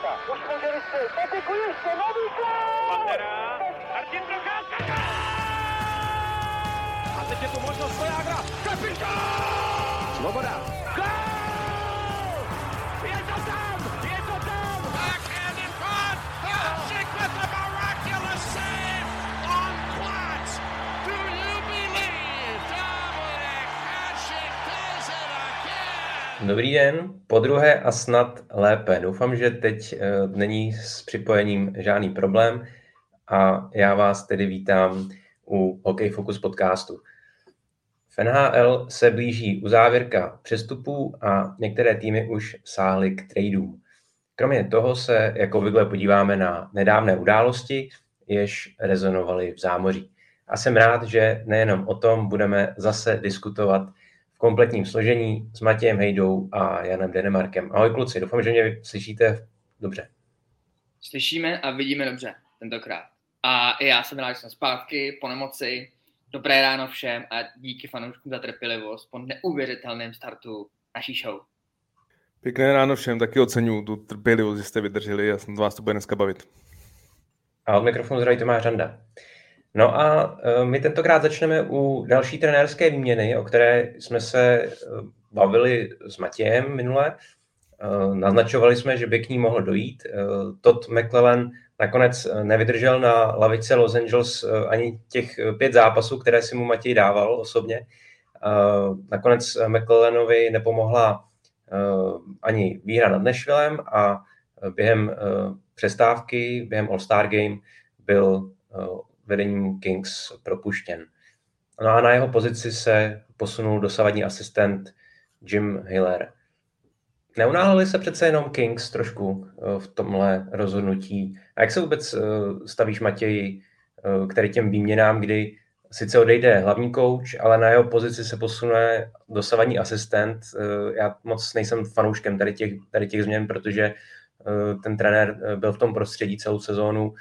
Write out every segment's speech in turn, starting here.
Procházka. Už může vystřelit. Patiku ještě, nový gol! Pantera, Martin Procházka, A teď je tu možnost Svojágra, kapitán! Svoboda. Dobrý den, po druhé a snad lépe. Doufám, že teď eh, není s připojením žádný problém a já vás tedy vítám u OK Focus podcastu. V NHL se blíží uzávěrka přestupů a některé týmy už sáhly k tradeům. Kromě toho se jako obvykle podíváme na nedávné události, jež rezonovaly v zámoří. A jsem rád, že nejenom o tom budeme zase diskutovat v kompletním složení s Matějem Hejdou a Janem Denemarkem. Ahoj kluci, doufám, že mě slyšíte dobře. Slyšíme a vidíme dobře tentokrát. A i já jsem rád, že jsem zpátky po nemoci. Dobré ráno všem a díky fanouškům za trpělivost po neuvěřitelném startu naší show. Pěkné ráno všem, taky oceňuju tu trpělivost, že jste vydrželi, já jsem vás to bude dneska bavit. A od mikrofonu zdraví Tomáš Randa. No a e, my tentokrát začneme u další trenérské výměny, o které jsme se e, bavili s Matějem minule. E, Naznačovali jsme, že by k ní mohlo dojít. Todd McClellan nakonec nevydržel na lavice Los Angeles ani těch pět zápasů, které si mu Matěj dával osobně. Nakonec McClellanovi nepomohla ani výhra nad Nashvillem a během přestávky, během All-Star Game byl vedením Kings propuštěn. No a na jeho pozici se posunul dosavadní asistent Jim Hiller. Neunáhlili se přece jenom Kings trošku v tomhle rozhodnutí. A jak se vůbec stavíš, Matěji, který těm výměnám, kdy sice odejde hlavní kouč, ale na jeho pozici se posune dosavadní asistent. Já moc nejsem fanouškem tady těch, tady těch změn, protože ten trenér byl v tom prostředí celou sezónu,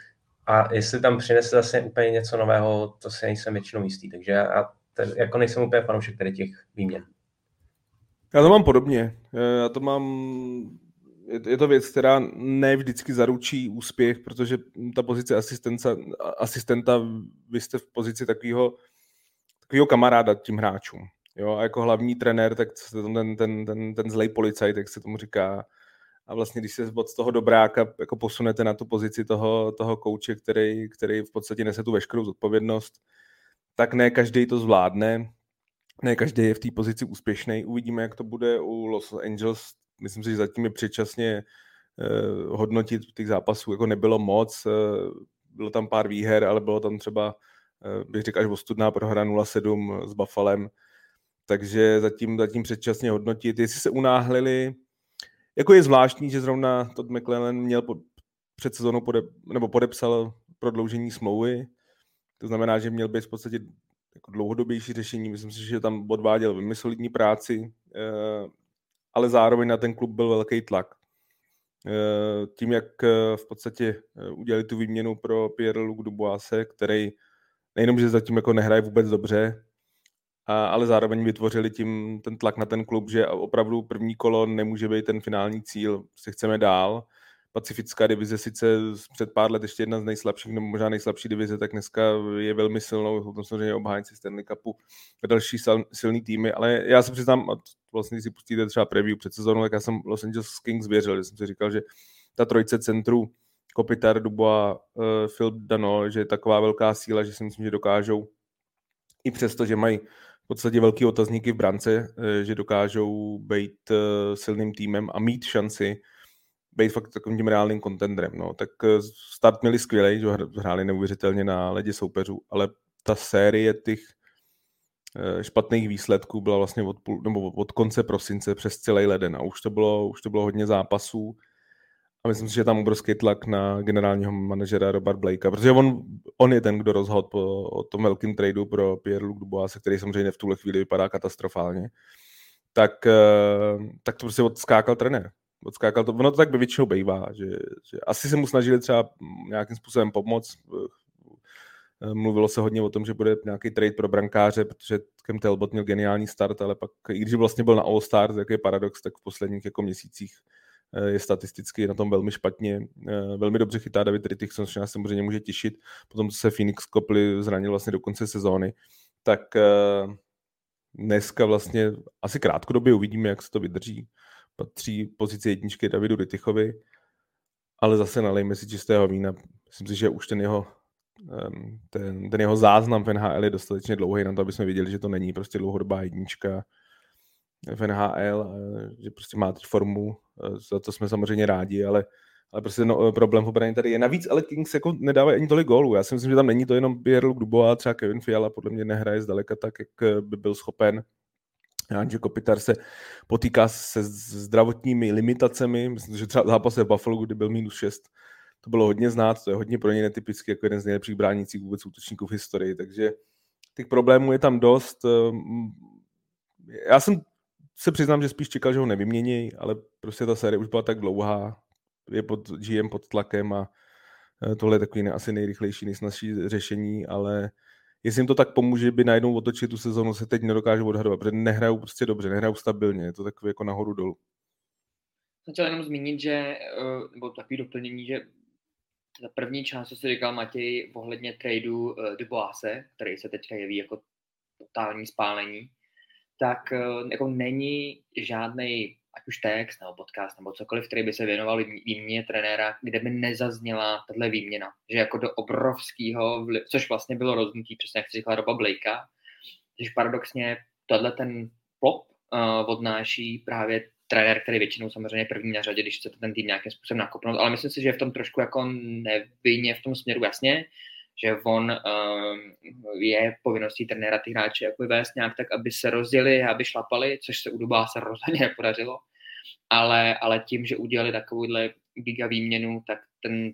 a jestli tam přinese zase úplně něco nového, to si nejsem většinou jistý. Takže já te, jako nejsem úplně fanoušek tady těch výměn. Já to mám podobně. Já to mám... Je to věc, která ne vždycky zaručí úspěch, protože ta pozice asistenta, asistenta vy jste v pozici takového, takového kamaráda tím hráčům. Jo, a jako hlavní trenér, tak ten, ten, ten, ten zlej policajt, jak se tomu říká, a vlastně když se od toho dobráka jako posunete na tu pozici toho, toho kouče, který, který v podstatě nese tu veškerou zodpovědnost, tak ne každý to zvládne, ne každý je v té pozici úspěšný. Uvidíme, jak to bude u Los Angeles. Myslím si, že zatím je předčasně eh, hodnotit těch zápasů, jako nebylo moc. Eh, bylo tam pár výher, ale bylo tam třeba, eh, bych řekl, až ostudná prohra 0-7 s Buffalem. Takže zatím, zatím předčasně hodnotit. Jestli se unáhlili, jako je zvláštní, že zrovna Todd McLennan měl pod, před sezónou pode, nebo podepsal prodloužení smlouvy. To znamená, že měl být v podstatě jako dlouhodobější řešení. Myslím si, že tam odváděl velmi solidní práci, eh, ale zároveň na ten klub byl velký tlak. Eh, tím, jak eh, v podstatě udělali tu výměnu pro Pierre-Luc Duboise, který nejenom, že zatím jako nehraje vůbec dobře, a, ale zároveň vytvořili tím ten tlak na ten klub, že opravdu první kolo nemůže být ten finální cíl, se chceme dál. Pacifická divize sice před pár let ještě jedna z nejslabších, nebo možná nejslabší divize, tak dneska je velmi silnou, jsou tam samozřejmě obhájci Stanley Cupu a další silný týmy, ale já se přiznám, a vlastně si pustíte třeba preview před sezónou, tak já jsem Los Angeles Kings věřil, že jsem si říkal, že ta trojice centru Kopitar, Dubois, uh, Phil Dano, že je taková velká síla, že si myslím, že dokážou i přesto, že mají v podstatě velký otazníky v brance, eh, že dokážou být eh, silným týmem a mít šanci být fakt takovým tím reálným kontendrem. No. Tak eh, start měli skvělý, že hráli neuvěřitelně na ledě soupeřů, ale ta série těch špatných výsledků byla vlastně od, půl, nebo od konce prosince přes celý leden a už to bylo, už to bylo hodně zápasů myslím si, že tam obrovský tlak na generálního manažera Robert Blakea, protože on, on je ten, kdo rozhodl po, o tom velkém tradu pro Pierre-Luc Dubois, který samozřejmě v tuhle chvíli vypadá katastrofálně. Tak, eh, tak to prostě odskákal trenér. Odskákal to, ono to tak většinou bývá, že, že asi se mu snažili třeba nějakým způsobem pomoct. Eh, mluvilo se hodně o tom, že bude nějaký trade pro brankáře, protože Kem Talbot měl geniální start, ale pak, i když vlastně byl na All-Star, tak je paradox, tak v posledních jako měsících je statisticky na tom velmi špatně. Velmi dobře chytá David Rittich, což nás samozřejmě může těšit. Potom, co se Phoenix kopli, zranil vlastně do konce sezóny, tak dneska vlastně asi krátkodobě uvidíme, jak se to vydrží. Patří pozici jedničky Davidu Rittichovi, ale zase nalejme si čistého vína. Myslím si, že už ten jeho, ten, ten jeho záznam v NHL je dostatečně dlouhý na to, aby jsme viděli, že to není prostě dlouhodobá jednička v NHL, že prostě má teď formu, za to jsme samozřejmě rádi, ale, ale prostě no, problém v obraně tady je. Navíc ale Kings jako nedávají ani tolik gólů. Já si myslím, že tam není to jenom Pierre Dubois, třeba Kevin Fiala podle mě nehraje zdaleka tak, jak by byl schopen. Anže Kopitar se potýká se zdravotními limitacemi. Myslím, že třeba zápas v Buffalo, kdy byl minus 6, to bylo hodně znát, to je hodně pro ně netypicky jako jeden z nejlepších bránících vůbec útočníků v historii, takže těch problémů je tam dost. Já jsem se přiznám, že spíš čekal, že ho nevymění, ale prostě ta série už byla tak dlouhá, je pod GM pod tlakem a eh, tohle je takový ne, asi nejrychlejší, nejsnažší řešení, ale jestli jim to tak pomůže, by najednou otočit tu sezonu, se teď nedokážu odhadovat, protože nehrajou prostě dobře, nehrajou stabilně, je to takové jako nahoru dolů. Chtěl jenom zmínit, že, eh, nebo takový doplnění, že ta první část, co si říkal Matěj, ohledně tradu uh, Duboise, který se teďka jeví jako totální spálení, tak eh, jako není žádný ať už text nebo podcast nebo cokoliv, který by se věnoval výměně trenéra, kde by nezazněla tahle výměna. Že jako do obrovského, což vlastně bylo rozhodnutí, přesně jak říkala Roba Blakea, že paradoxně tohle ten plop uh, odnáší právě trenér, který většinou samozřejmě první na řadě, když chcete ten tým nějakým způsobem nakopnout, ale myslím si, že je v tom trošku jako nevinně v tom směru jasně, že on uh, je povinností trenéra ty hráče jako vést nějak tak, aby se rozděli, aby šlapali, což se u Dubá se rozhodně nepodařilo, ale, ale tím, že udělali takovouhle giga výměnu, tak ten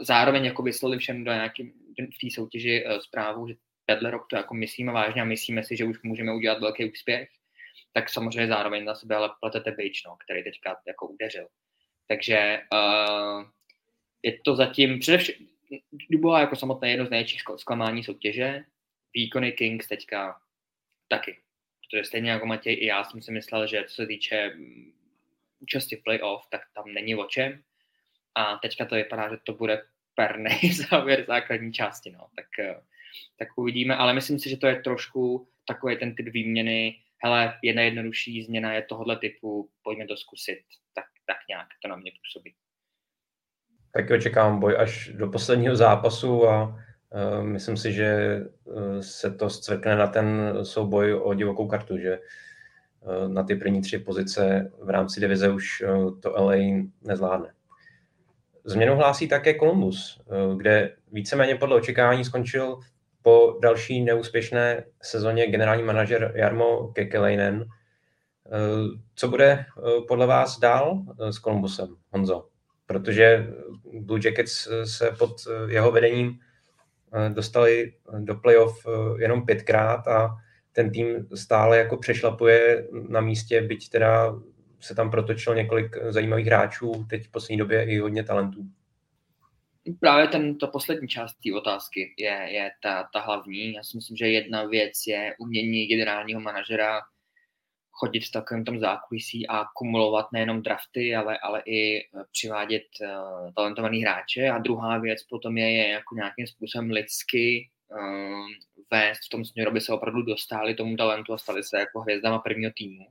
zároveň jako vyslali všem do nějaký, v té soutěži uh, zprávu, že tenhle rok to jako myslíme vážně a myslíme si, že už můžeme udělat velký úspěch, tak samozřejmě zároveň na sebe ale platete Bejč, no, který teďka jako udeřil. Takže uh, je to zatím, především, Dubois jako samotné jedno z největších zklamání soutěže, výkony Kings teďka taky. Protože stejně jako Matěj i já jsem si myslel, že co se týče mm, účasti v playoff, tak tam není o čem. A teďka to vypadá, že to bude pernej závěr základní části. No. Tak, eh, tak uvidíme, ale myslím si, že to je trošku takový ten typ výměny, hele, jedna jednodušší změna je tohohle typu, pojďme to zkusit, tak, tak nějak to na mě působí taky očekávám boj až do posledního zápasu a uh, myslím si, že uh, se to zcvrkne na ten souboj o divokou kartu, že uh, na ty první tři pozice v rámci divize už to LA nezvládne. Změnu hlásí také Columbus, kde víceméně podle očekávání skončil po další neúspěšné sezóně generální manažer Jarmo Kekeleinen. Co bude podle vás dál s Columbusem, Honzo? Protože Blue Jackets se pod jeho vedením eh, dostali do playoff eh, jenom pětkrát a ten tým stále jako přešlapuje na místě, byť teda se tam protočilo několik zajímavých hráčů, teď v poslední době i hodně talentů. Právě ten, to poslední část té otázky je, je ta, ta hlavní. Já si myslím, že jedna věc je umění generálního manažera chodit v takovém tom zákulisí a kumulovat nejenom drafty, ale, ale i eh, přivádět uh, talentovaný hráče. A druhá věc potom je, je jako nějakým způsobem lidsky uh, vést v tom směru, aby se opravdu dostali tomu talentu a stali se jako hvězdama prvního týmu.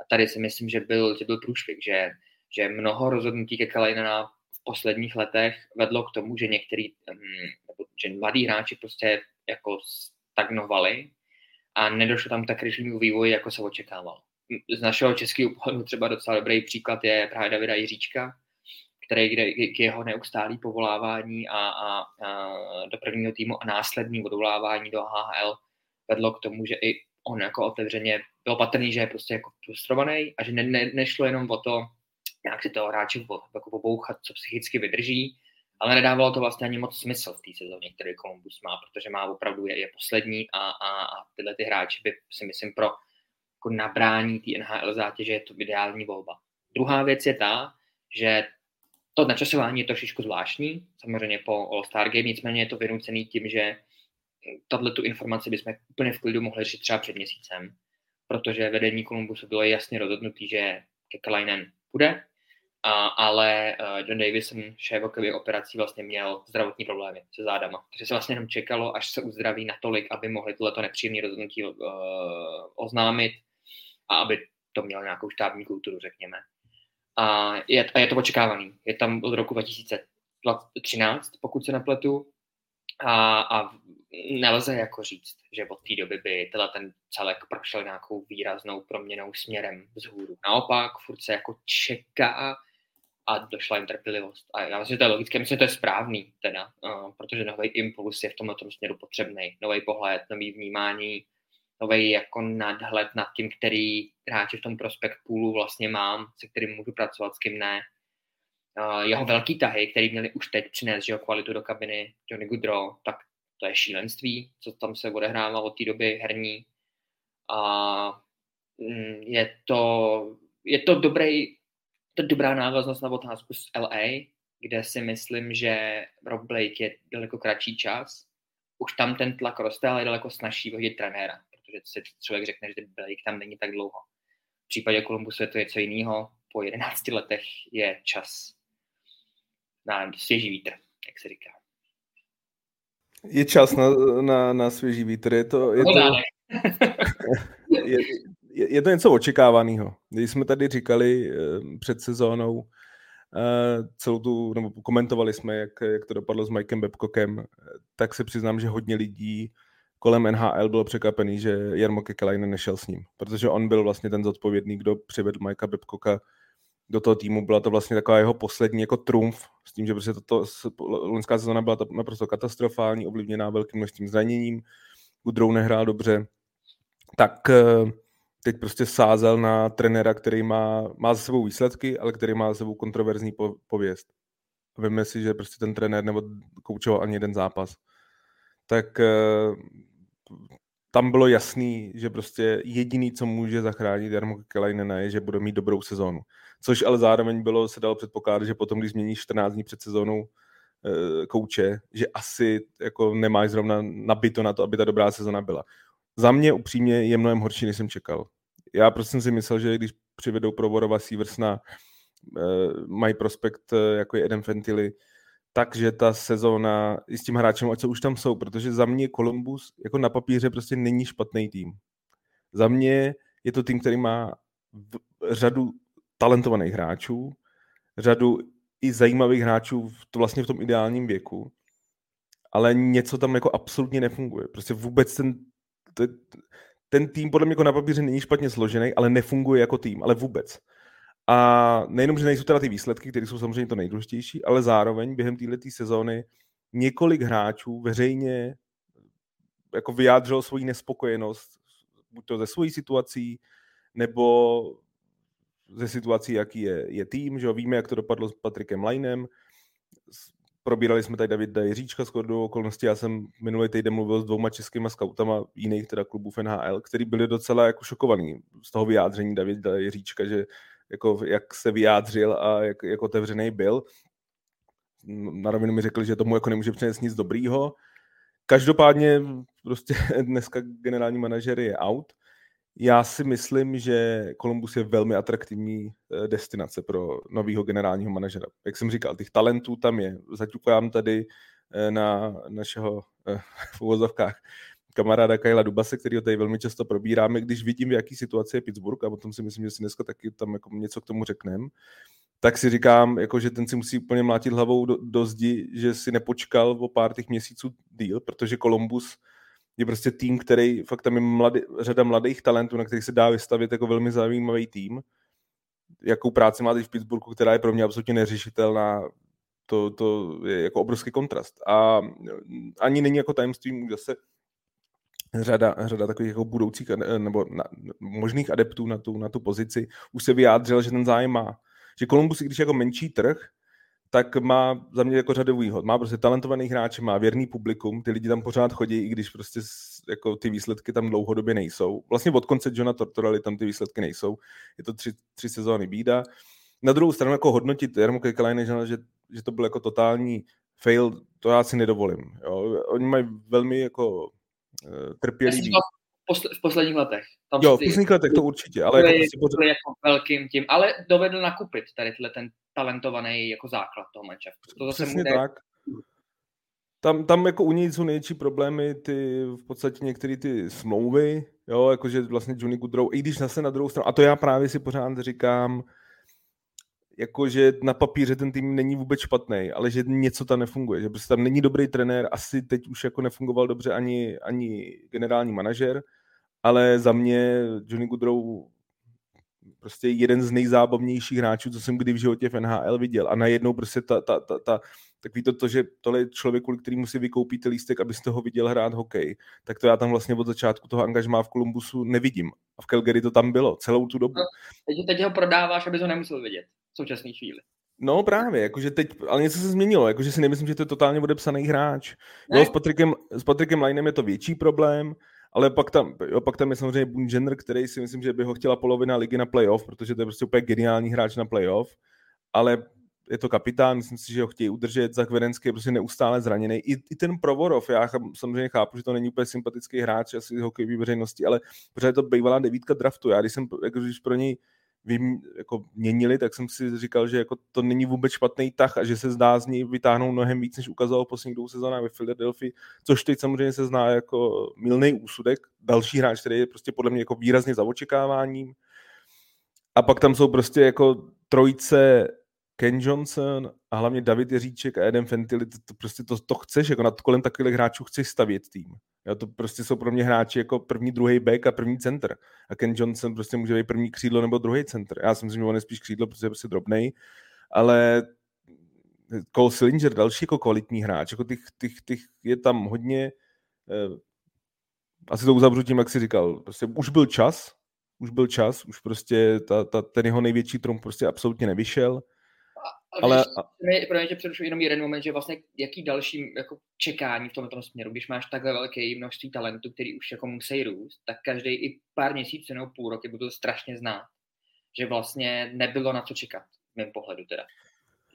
A tady si myslím, že byl, že byl průšvih, že, že mnoho rozhodnutí ke Kalajnana v posledních letech vedlo k tomu, že některý, um, že mladí hráči prostě jako stagnovali a nedošlo tam tak rychlému vývoji, jako se očekávalo. Z našeho českého pohledu třeba docela dobrý příklad je právě Davida Jiříčka, který kde, k jeho neustálý povolávání a, a, a do prvního týmu a následní odvolávání do HL vedlo k tomu, že i on jako otevřeně byl patrný, že je prostě jako frustrovaný a že ne, ne, nešlo jenom o to, jak si toho hráče jako pobouchat, co psychicky vydrží, ale nedávalo to vlastně ani moc smysl v té sezóně, který Columbus má, protože má opravdu je, je poslední a, a, a tyhle ty hráči by si myslím pro jako nabrání té NHL zátěže je to ideální volba. Druhá věc je ta, že to načasování je trošičku zvláštní, samozřejmě po All-Star Game, nicméně je to vynucený tím, že tato tu informaci bychom úplně v klidu mohli řešit třeba před měsícem, protože vedení Columbusu bylo jasně rozhodnutý, že Kekalainen bude A, ale uh, John Davison, šéf operací, vlastně měl zdravotní problémy se zádama. Takže se vlastně jenom čekalo, až se uzdraví natolik, aby mohli tohleto nepříjemné rozhodnutí uh, oznámit a aby to mělo nějakou štábní kulturu, řekněme. A je, a je to očekávaný. Je tam od roku 2013, pokud se nepletu, a, a nelze jako říct, že od té doby by teda ten celek prošel nějakou výraznou proměnou směrem vzhůru. Naopak, furt se jako čeká a došla jim trpělivost. A já myslím, že to je logické, myslím, že to je správný teda, uh, protože nový impuls je v tomto směru potřebný. Nový pohled, nový vnímání, nový jako nadhled nad tím, který hráče v tom prospekt půlu vlastně mám, se kterým můžu pracovat, s kým ne. Uh, jeho velký tahy, který měli už teď přinést že jo, kvalitu do kabiny Johnny Goodrow, tak to je šílenství, co tam se odehrává od té doby herní. A mm, je to, je to dobrý, to dobrá návaznost na otázku z LA, kde si myslím, že Rob Blake je daleko kratší čas. Už tam ten tlak roste, ale je daleko snažší vyhodit trenéra, protože si člověk řekne, že Blake tam není tak dlouho. V případě Kolumbusu je to něco jiného. Po 11 letech je čas na svěží vítr, jak se říká. Je čas na, na, na svěží vítr. Je to, je, to, je, je, je to něco očekávaného. Když jsme tady říkali eh, před sezónou, eh, celou tu, nebo komentovali jsme, jak, jak to dopadlo s Mikem Babcockem, tak se přiznám, že hodně lidí kolem NHL bylo překvapený, že Jarmo Kekelainen nešel s ním, protože on byl vlastně ten zodpovědný, kdo přivedl Mikea Babcocka do toho týmu. Byla to vlastně taková jeho poslední jako trumf, s tím, že prostě toto, loňská sezóna byla to naprosto katastrofální, ovlivněná velkým množstvím zraněním, Udrou nehrál dobře, tak eh, teď prostě sázel na trenéra, který má, má za sebou výsledky, ale který má za sebou kontroverzní pověst. Víme si, že prostě ten trenér nebo koučoval ani jeden zápas. Tak eh, tam bylo jasný, že prostě jediný, co může zachránit Jarmo Kelainena je, že bude mít dobrou sezónu. Což ale zároveň bylo, se dalo předpokládat, že potom, když změníš 14 dní před sezónou e, kouče, že asi jako nemáš zrovna nabito na to, aby ta dobrá sezona byla. Za mě upřímně je mnohem horší, než jsem čekal. Já prostě jsem si myslel, že když přivedou Provorova Sivers na e, mají prospekt, e, jako je Eden Fentily, takže ta sezóna i s tím hráčem, co už tam jsou, protože za mě Columbus jako na papíře prostě není špatný tým. Za mě je to tým, který má řadu talentovaných hráčů, řadu i zajímavých hráčů v, to vlastně v tom ideálním věku, ale něco tam jako absolutně nefunguje. Prostě vůbec ten, ten, ten tým podle mě jako na papíře není špatně složený, ale nefunguje jako tým, ale vůbec. A nejenom, že nejsou teda ty výsledky, které jsou samozřejmě to nejdůležitější, ale zároveň během této sezóny několik hráčů veřejně jako vyjádřilo svoji nespokojenost, buď to ze svojí situací, nebo ze situací, jaký je, je tým, že jo? víme, jak to dopadlo s Patrikem Lajnem, probírali jsme tady Davida Jiříčka z do okolností, já jsem minulý týden mluvil s dvouma českýma scoutama jiných teda klubů v NHL, který byli docela jako šokovaní z toho vyjádření Davida Jiříčka, že jako jak se vyjádřil a jak, jak otevřený byl. Na rovinu mi řekli, že tomu jako nemůže přinést nic dobrýho. Každopádně prostě dneska generální manažer je out. Já si myslím, že Columbus je velmi atraktivní eh, destinace pro nového generálního manažera. Jak jsem říkal, těch talentů tam je. Zaťukám tady eh, na našeho eh, v uvozovkách kamaráda Kajla Dubase, který tady velmi často probíráme, když vidím, v jaký situaci je Pittsburgh, a potom si myslím, že si dneska taky tam jako něco k tomu řeknem, tak si říkám, jako, že ten si musí úplně mlátit hlavou do, do zdi, že si nepočkal o pár těch měsíců díl, protože Columbus je prostě tým, který fakt tam je mladý, řada mladých talentů, na kterých se dá vystavit jako velmi zajímavý tým. Jakou práci má teď v Pittsburghu, která je pro mě absolutně neřešitelná, to, to je jako obrovský kontrast. A ani není jako tajemstvím zase řada, řada takových jako budoucích nebo na, možných adeptů na tu, na tu pozici už se vyjádřil, že ten zájem má. Že Columbus, když jako menší trh, tak má za mě jako řadu výhod. Má prostě talentovaný hráče, má věrný publikum, ty lidi tam pořád chodí, i když prostě jako ty výsledky tam dlouhodobě nejsou. Vlastně od konce Johna Tortorelli tam ty výsledky nejsou. Je to tři, tři sezóny bída. Na druhou stranu jako hodnotit Jarmo Kekalainen, že, že to byl jako totální fail, to já si nedovolím. Jo. Oni mají velmi jako uh, trpělivý. Posl- v posledních letech. Tam jo, v posledních letech to určitě, ale jako, prostě pořád... jako velkým tím, ale dovedl nakupit tady ten talentovaný jako základ toho manšaftu. To zase Přesně tak. Tam, tam jako u něj jsou největší problémy ty v podstatě některé ty smlouvy, jo, jakože vlastně Johnny Goodrow, i když zase na druhou stranu, a to já právě si pořád říkám, jakože na papíře ten tým není vůbec špatný, ale že něco tam nefunguje, že prostě tam není dobrý trenér, asi teď už jako nefungoval dobře ani, ani generální manažer, ale za mě Johnny Goodrow prostě jeden z nejzábavnějších hráčů, co jsem kdy v životě v NHL viděl. A najednou prostě ta, ta, ta, ta takový to, to, že tohle je člověk, kvůli kterýmu si vykoupíte lístek, abyste ho viděl hrát hokej, tak to já tam vlastně od začátku toho angažmá v Kolumbusu nevidím. A v Calgary to tam bylo celou tu dobu. No, teď, teď ho prodáváš, aby ho nemusel vidět v současné chvíli. No právě, jakože teď, ale něco se změnilo, jakože si nemyslím, že to je totálně odepsaný hráč. Jo, s Patrikem, s Patrikem Linem je to větší problém, ale pak tam, jo, pak tam je samozřejmě Bungener, který si myslím, že by ho chtěla polovina ligy na playoff, protože to je prostě úplně geniální hráč na playoff, ale je to kapitán, myslím si, že ho chtějí udržet, za Kverenský je prostě neustále zraněný. I, I ten Provorov, já samozřejmě chápu, že to není úplně sympatický hráč asi hokejové veřejnosti, ale protože je to bývalá devítka draftu. Já když jsem, jako, když pro něj vím, jako měnili, tak jsem si říkal, že jako to není vůbec špatný tah a že se zdá z ní vytáhnout mnohem víc, než ukázalo poslední dvou sezónách ve Philadelphia, což teď samozřejmě se zná jako milný úsudek. Další hráč, který je prostě podle mě jako výrazně za očekáváním. A pak tam jsou prostě jako trojice Ken Johnson a hlavně David Jeříček a Adam Fentily, to, to prostě to, to chceš, jako nad kolem takových hráčů chceš stavět tým. Jo, to prostě jsou pro mě hráči jako první, druhý back a první center. A Ken Johnson prostě může být první křídlo nebo druhý center. Já si myslím, že on je spíš křídlo, protože je prostě drobnej, ale Cole Sillinger, další jako kvalitní hráč, jako těch, těch, těch je tam hodně, eh, asi to uzavřu tím, jak jsi říkal, prostě už byl čas, už byl čas, už prostě ta, ta, ten jeho největší trump prostě absolutně nevyšel, ale, ale pro mě tě přerušu jenom jeden moment, že vlastně jaký další jako čekání v tomto směru, když máš takhle velké množství talentů, který už jako musí růst, tak každý i pár měsíců nebo půl roky budu strašně znát, že vlastně nebylo na co čekat, v mém pohledu teda.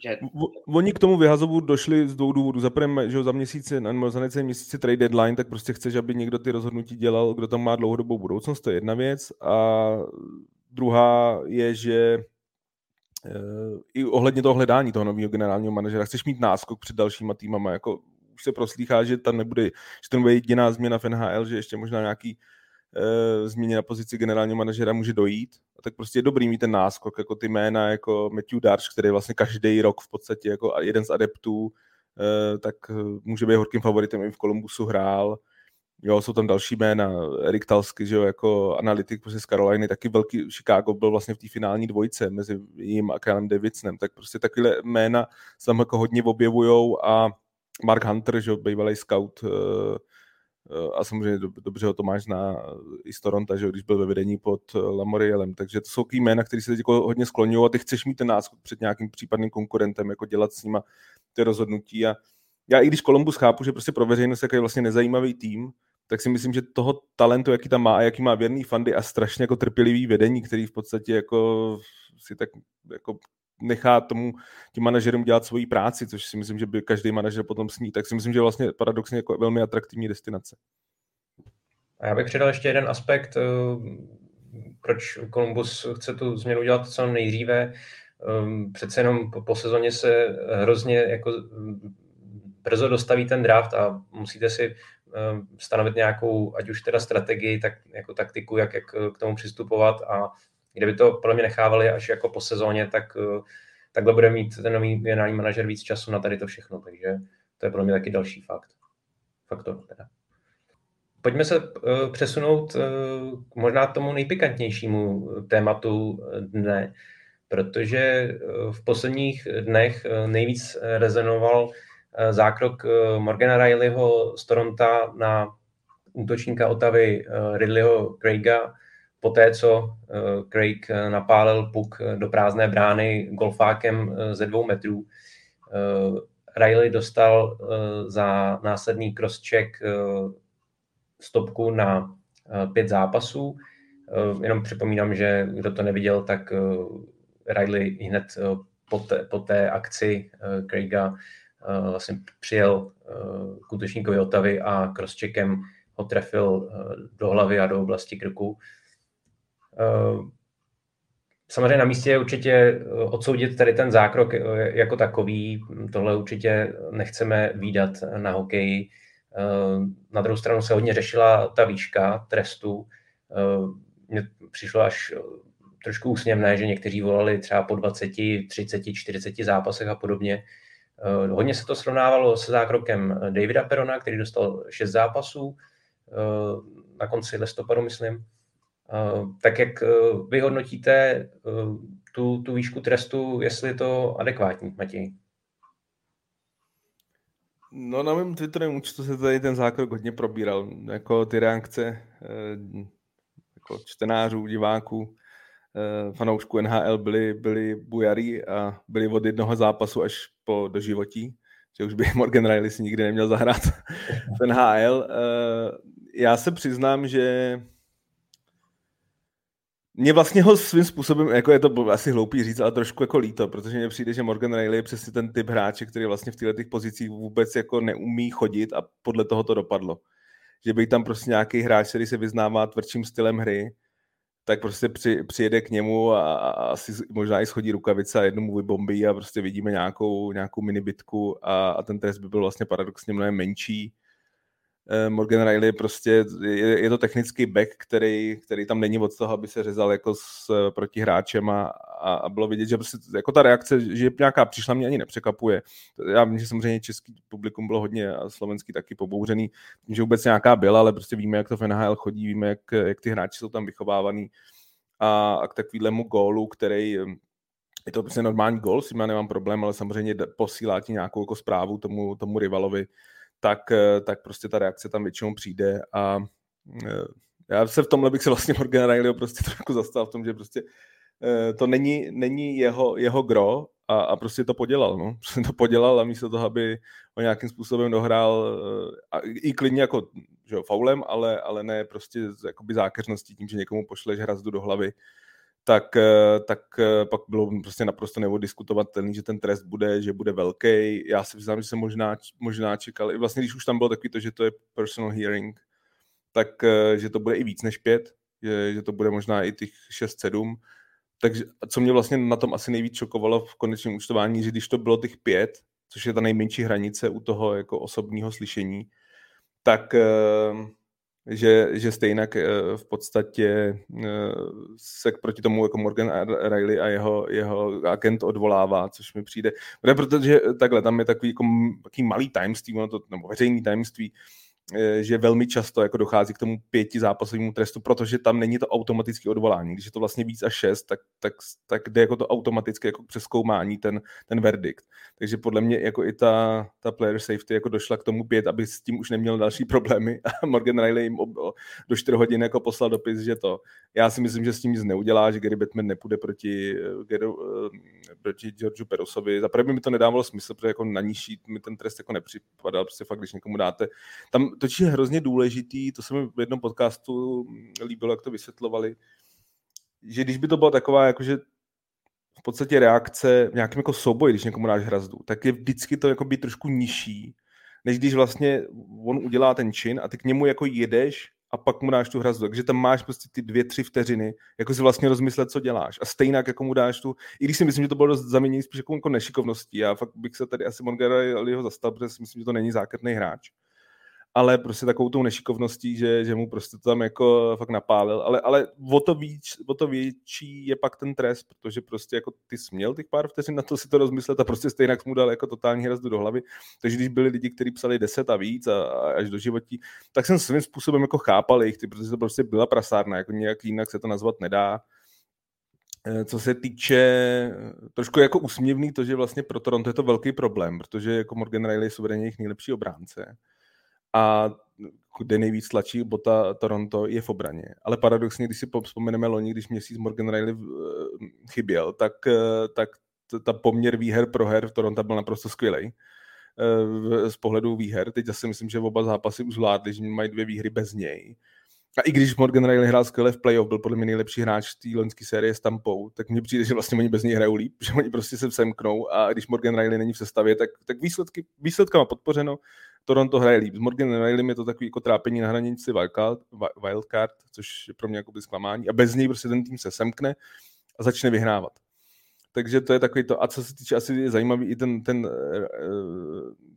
Že... Oni k tomu vyhazovu došli z dvou důvodů. Za prvé, že za měsíce, nebo za necelý měsíci trade deadline, tak prostě chceš, aby někdo ty rozhodnutí dělal, kdo tam má dlouhodobou budoucnost, to je jedna věc. A druhá je, že i ohledně toho hledání toho nového generálního manažera. Chceš mít náskok před dalšíma týmama, jako už se proslýchá, že tam nebude, že to nebude jediná změna v NHL, že ještě možná nějaký e, změně na pozici generálního manažera může dojít. A tak prostě je dobrý mít ten náskok, jako ty jména, jako Matthew Darch, který vlastně každý rok v podstatě jako jeden z adeptů, e, tak eh, může být horkým favoritem i v Kolumbusu hrál. Jo, jsou tam další jména, Erik Talsky, že jo, jako analytik prostě z Caroliny, taky velký. Chicago byl vlastně v té finální dvojce mezi jím a Kylem Davidsonem, tak prostě takové jména se tam jako hodně objevujou a Mark Hunter, že jo, bývalý scout, eh, eh, a samozřejmě dobře ho to máš na i z Toronto, že když byl ve vedení pod eh, Lamorielem, takže to jsou jména, které se teď jako hodně skloňují a ty chceš mít ten náskok před nějakým případným konkurentem, jako dělat s nima ty rozhodnutí. A já i když Columbus chápu, že prostě pro veřejnost je vlastně nezajímavý tým, tak si myslím, že toho talentu, jaký tam má a jaký má věrný fandy a strašně jako trpělivý vedení, který v podstatě jako si tak jako nechá tomu tím manažerům dělat svoji práci, což si myslím, že by každý manažer potom sní, tak si myslím, že vlastně paradoxně jako velmi atraktivní destinace. A já bych přidal ještě jeden aspekt, eh, proč Columbus chce tu změnu dělat co nejdříve. Eh, přece jenom po sezóně se hrozně jako brzo dostaví ten draft a musíte si stanovit nějakou, ať už teda strategii, tak jako taktiku, jak, jak k tomu přistupovat a kdyby to podle mě nechávali až jako po sezóně, tak eh, takhle bude mít ten nový generální manažer víc času na tady to všechno, takže to je pro mě taky další fakt. Faktor teda. Pojďme se eh, přesunout k možná tomu nejpikantnějšímu tématu dne, protože v posledních dnech nejvíc rezonoval Eh, zákrok eh, Morgana Rileyho z Toronto na útočníka Otavy eh, Ridleyho Craiga, poté co Craig napálil puk do prázdné brány golfákem ze dvou metrů. Riley dostal za následný crosscheck stopku na pět zápasů. Jenom připomínám, že kdo to neviděl, tak Riley hned po té, po té akci Craiga vlastně přijel k útočníkovi Otavy a crosscheckem ho trefil do hlavy a do oblasti krku. Samozřejmě na místě je určitě odsoudit tady ten zákrok jako takový. Tohle určitě nechceme výdat na hokeji. Na druhou stranu se hodně řešila ta výška trestu. Mně přišlo až trošku úsměvné, že někteří volali třeba po 20, 30, 40 zápasech a podobně. Eh, hodně se to srovnávalo se zákrokem Davida Perona, který dostal 6 zápasů eh, na konci listopadu, myslím. Eh, tak jak vy hodnotíte tu, tu výšku trestu, jestli je to adekvátní, Matěj? No na mém Twitterovém účtu se tady ten zákrok hodně probíral. Jako ty reakce jako čtenářů, diváků, Eh, fanoušků NHL byli, byli bujarý a byli od jednoho zápasu až po doživotí, že už by Morgan Riley si nikdy neměl zahrát v NHL. Eh, já se přiznám, že mě vlastně ho svým způsobem, jako je to asi hloupý říct, ale trošku jako líto, protože mně přijde, že Morgan Riley je přesně ten typ hráče, který vlastně v těchto pozicích vůbec jako neumí chodit a podle toho to dopadlo. Že by tam prostě nějaký hráč, který se vyznává tvrdším stylem hry, tak prostě při, přijede k němu a, a asi možná i schodí rukavice a jednu mu vybombí a prostě vidíme nějakou, nějakou minibitku a, a ten trest by byl vlastně paradoxně mnohem menší. Eh, Morgan Riley prostě, je, je to technický back, který, který tam není od toho, aby se řezal jako s protihráčem a, a, a bylo vidět, že prostě jako ta reakce, že nějaká přišla, mě ani nepřekapuje. Já vím, že samozřejmě český publikum bylo hodně a slovenský taky pobouřený, že vůbec nějaká byla, ale prostě víme, jak to v NHL chodí, víme, jak, jak ty hráči jsou tam vychovávaný a, a k takovému gólu, který je to prostě normální gól, s tím já nemám problém, ale samozřejmě posílá ti nějakou jako zprávu tomu, tomu rivalovi, tak, eh, tak prostě ta reakce tam většinou přijde a eh, já se v tomhle bych se vlastně Morgan Rileyho prostě trošku zastal v tom, že prostě eh, to není, není jeho, jeho gro a, a prostě to podělal, no. Prostě to podělal a místo toho, aby ho nějakým způsobem dohrál a i klidně jako že jo, faulem, ale, ale ne prostě jakoby zákeřností tím, že někomu pošleš hrazdu do hlavy, tak, eh, tak eh, pak bylo prostě naprosto neodiskutovatelný, že ten trest bude, že bude velký. Já si přiznám, že jsem možná, možná čekal, i vlastně když už tam bylo takový to, že to je personal hearing, tak eh, že to bude i víc než pět, že, že to bude možná i těch 6-7. Takže co mě vlastně na tom asi nejvíc šokovalo v konečném účtování, že když to bylo těch pět, což je ta nejmenší hranice u toho jako osobního slyšení, tak že, že stejně v podstatě eh, se proti tomu jako Morgan Riley a jeho, jeho agent odvolává, což mi přijde. Protože takhle, tam je takový, jako, takový malý tajemství, to, nebo veřejný tajemství, Eh, že velmi často jako dochází k tomu pěti zápasovému trestu, protože tam není to automatické odvolání. Když je to vlastně víc až šest, tak, tak, tak jde jako to automatické jako přeskoumání, ten, ten verdikt. Takže podle mě jako i ta, ta player safety jako došla k tomu pět, aby s tím už neměl další problémy a Morgan Riley jim ob, do 4 hodin jako poslal dopis, že to. Já si myslím, že s tím nic neudělá, že Gary Batman nepůjde proti, Gary, eh, proti Georgeu Perosovi. Za by mi to nedávalo smysl, protože jako na nižší mi ten trest jako nepřipadal, prostě fakt, když někomu dáte. Tam totiž je hrozně důležitý, to se mi v jednom podcastu líbilo, jak to vysvětlovali, že když by to byla taková, jakože v podstatě reakce v nějakém jako souboji, když někomu dáš hrazdu, tak je vždycky to jako být trošku nižší, než když vlastně on udělá ten čin a ty k němu jako jedeš a pak mu dáš tu hrazdu. Takže tam máš prostě ty dvě, tři vteřiny, jako si vlastně rozmyslet, co děláš. A stejně jako mu dáš tu, i když si myslím, že to bylo dost zaměnění spíš jako, jako nešikovností, a fakt bych se tady asi Mongarelliho zastal, protože si myslím, že to není zákerný hráč ale prostě takovou tou nešikovností, že, že mu prostě to tam jako fakt napálil, ale, ale o, to víc, o to větší je pak ten trest, protože prostě jako ty směl těch pár vteřin na to si to rozmyslet a prostě stejně mu dal jako totální hrazdu do hlavy, takže když byli lidi, kteří psali 10 a víc a, a až do životí, tak jsem svým způsobem jako chápal jejich, ty, protože to prostě byla prasárna, jako nějak jinak se to nazvat nedá, eh, co se týče, trošku jako usměvný to, že vlastně pro Toronto je to velký problém, protože jako Morgan Riley je suverénně jejich nejlepší obránce a kde nejvíc tlačí bota Toronto je v obraně. Ale paradoxně, když si vzpomeneme loni, když měsíc Morgan Riley eh, chyběl, tak, eh, tak ta poměr výher pro her v Toronto byl naprosto skvělý eh, z pohledu výher. Teď zase myslím, že oba zápasy už zvládli, že mají dvě výhry bez něj. A i když Morgan Riley hrál skvěle v playoff, byl podle mě nejlepší hráč té loňské série s Tampou, tak mně přijde, že vlastně oni bez něj hrajou líp, že oni prostě se semknou a když Morgan Riley není v sestavě, tak, tak výsledky, výsledkama podpořeno, Toronto hraje líp. S Morgan Riley je to takový jako trápení na hranici wildcard, wildcard, což je pro mě jako zklamání. A bez něj prostě ten tým se semkne a začne vyhrávat. Takže to je takový to. A co se týče, asi je zajímavý i ten, ten, eh,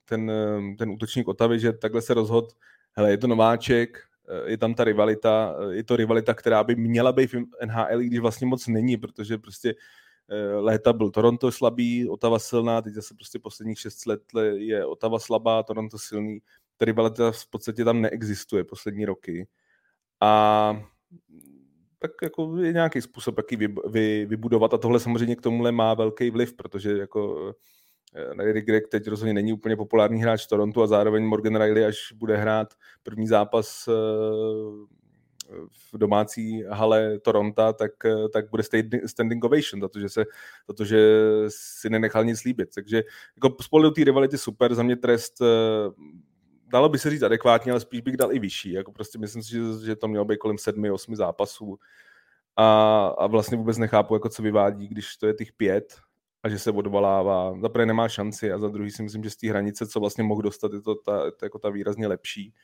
ten, ten, ten útočník Otavy, že takhle se rozhod, hele, je to nováček, eh, je tam ta rivalita, eh, je to rivalita, která by měla být v NHL, když vlastně moc není, protože prostě léta byl Toronto slabý, Otava silná, teď zase prostě posledních šest let je Otava slabá, Toronto silný. Ta rivalita v podstatě tam neexistuje poslední roky. A tak jako je nějaký způsob, jak ji vy, vy, vybudovat a tohle samozřejmě k tomuhle má velký vliv, protože jako Larry Gregg teď rozhodně není úplně populární hráč Toronto a zároveň Morgan Riley, až bude hrát první zápas eh, v domácí hale Toronto, tak, tak bude standing ovation, protože, se, protože si nenechal nic líbit. Takže jako spolu té rivality super, za mě trest eh, dalo by se říct adekvátně, ale spíš bych dal i vyšší. Jako prostě myslím si, že, že to mělo být kolem sedmi, osmi zápasů. A, a vlastně vůbec nechápu, jako co vyvádí, když to je těch pět a že se odvolává. Za prvé nemá šanci a za druhý si myslím, že z té hranice, co vlastně mohl dostat, je to ta, to jako ta výrazně lepší.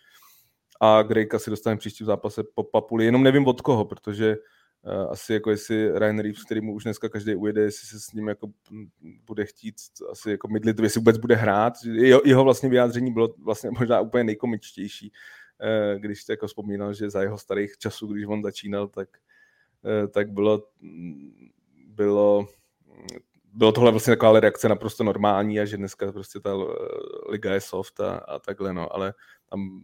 A Grejka si dostane příští zápase po Papuli. Jenom nevím od koho, protože uh, asi jako jestli Ryan Reeves, který mu už dneska každý ujede, jestli se s ním jako bude chtít asi jako mydlit, jestli vůbec bude hrát. Jeho, jeho vlastně vyjádření bylo vlastně možná úplně nejkomičtější, uh, když jako vzpomínal, že za jeho starých časů, když on začínal, tak, uh, tak bylo, bylo bylo tohle vlastně taková reakce naprosto normální a že dneska prostě ta liga je soft a, a takhle, no, ale tam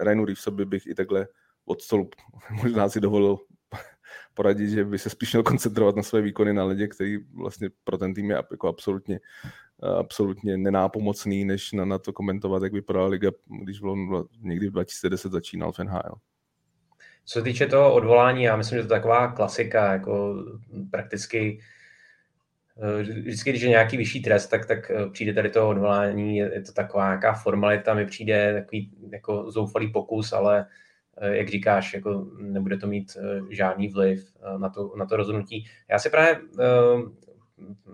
Ryanu Reevesovi bych i takhle od stolu možná si dovolil poradit, že by se spíš měl koncentrovat na své výkony na ledě, který vlastně pro ten tým je jako absolutně, absolutně nenápomocný, než na, na to komentovat, jak vypadala liga, když bylo někdy v 2010 začínal v NHL. Co se týče toho odvolání, já myslím, že to je taková klasika, jako prakticky Eh, vždycky, když je nějaký vyšší trest, tak, tak eh, přijde tady to odvolání, je, to taková nějaká formalita, mi přijde takový jako zoufalý pokus, ale eh, jak říkáš, jako nebude to mít žádný vliv na to, na to rozhodnutí. Já si právě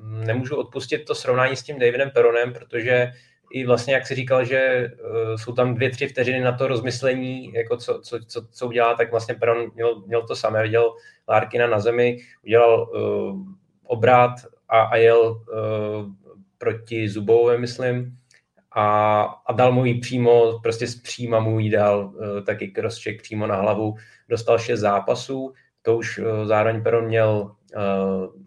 nemůžu odpustit to srovnání s tím Davidem Peronem, protože i vlastně, jak si říkal, že jsou tam dvě, tři vteřiny na to rozmyslení, jako co, co, co, co udělá, tak vlastně Peron měl, měl to samé, viděl Larkina na zemi, udělal uh, obrat a, a jel uh, proti Zubové, myslím, a, a dal mu ji přímo, prostě z příma mu ji dal uh, taky crosscheck přímo na hlavu. Dostal šest zápasů, to už uh, zároveň Peron měl uh,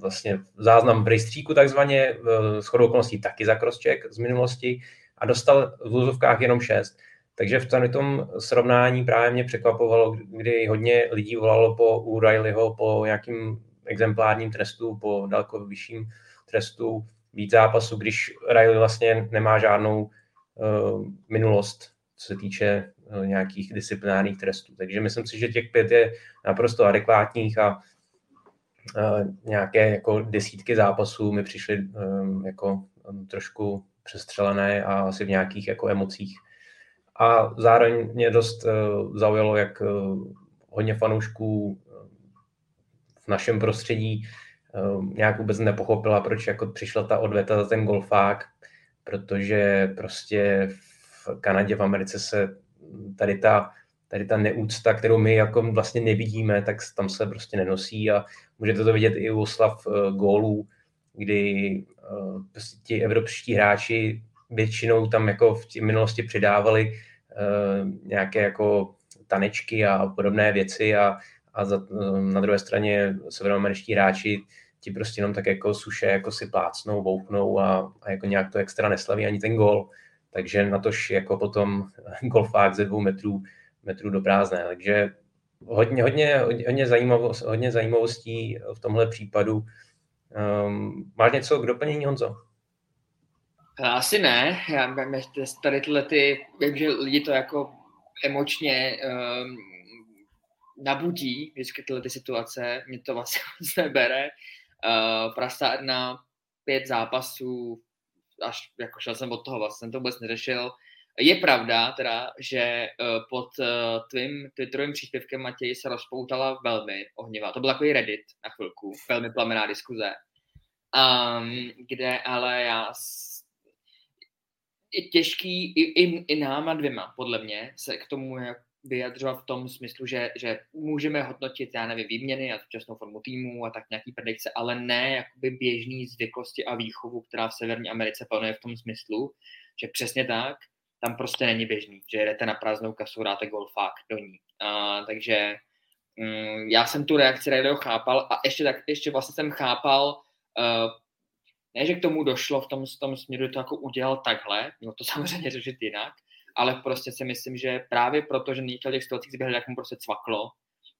vlastně záznam v rejstříku takzvaně, uh, s chodou okolností taky za crosscheck z minulosti a dostal v úzovkách jenom šest. Takže v tom srovnání právě mě překvapovalo, kdy hodně lidí volalo po u Rileyho po nějakým exemplárním trestu, po daleko vyšším trestu víc zápasů, když Riley vlastně nemá žádnou uh, minulost, co se týče uh, nějakých disciplinárních trestů. Takže myslím si, že těch pět je naprosto adekvátních a uh, nějaké jako desítky zápasů mi přišly um, jako um, trošku přestřelené a asi v nějakých jako emocích. A zároveň mě dost uh, zaujalo, jak uh, hodně fanoušků v našem prostředí ehm, nějak vůbec nepochopila, proč jako přišla ta odveta za ten golfák, protože prostě v Kanadě, v Americe se tady ta, tady ta neúcta, kterou my jako vlastně nevidíme, tak tam se prostě nenosí a můžete to vidět i u oslav uh, gólů, kdy prostě ti evropští hráči většinou tam jako v minulosti přidávali uh, nějaké jako tanečky a podobné věci a a za, na druhé straně severoameričtí hráči ti prostě jenom tak jako suše jako si plácnou, bouchnou a, a jako nějak to extra neslaví ani ten gol. Takže na tož jako potom golfák ze dvou metrů, metrů do prázdné. Takže hodně, hodně, hodně, zajímavost, hodně zajímavostí v tomhle případu. Um, máš něco k doplnění, Honzo? Asi ne. Já tady tyhle ty, vím, že lidi to jako emočně um, nabudí vždycky tyhle ty situace, mě to vlastně moc bere. Uh, prasárna, pět zápasů, až jako šel jsem od toho, vlastně jsem to vůbec neřešil. Je pravda teda, že uh, pod uh, tvým Twitterovým příspěvkem Matěj se rozpoutala velmi ohnivá. To byl takový Reddit na chvilku, velmi plamená diskuze. Um, kde ale já je těžký i, i, i náma dvěma, podle mě, se k tomu vyjadřovat v tom smyslu, že, že můžeme hodnotit, já nevím, výměny a současnou formu týmu a tak nějaký predikce, ale ne jakoby běžný zvyklosti a výchovu, která v Severní Americe panuje v tom smyslu, že přesně tak, tam prostě není běžný, že jedete na prázdnou kasu, dáte gol fakt do ní. A, takže mm, já jsem tu reakci Rayleigho chápal a ještě, tak, ještě vlastně jsem chápal, uh, ne, že k tomu došlo v tom, v tom směru, to jako udělal takhle, mělo to samozřejmě řešit jinak, ale prostě si myslím, že právě proto, že některé těch situacích zběhly, jak mu prostě cvaklo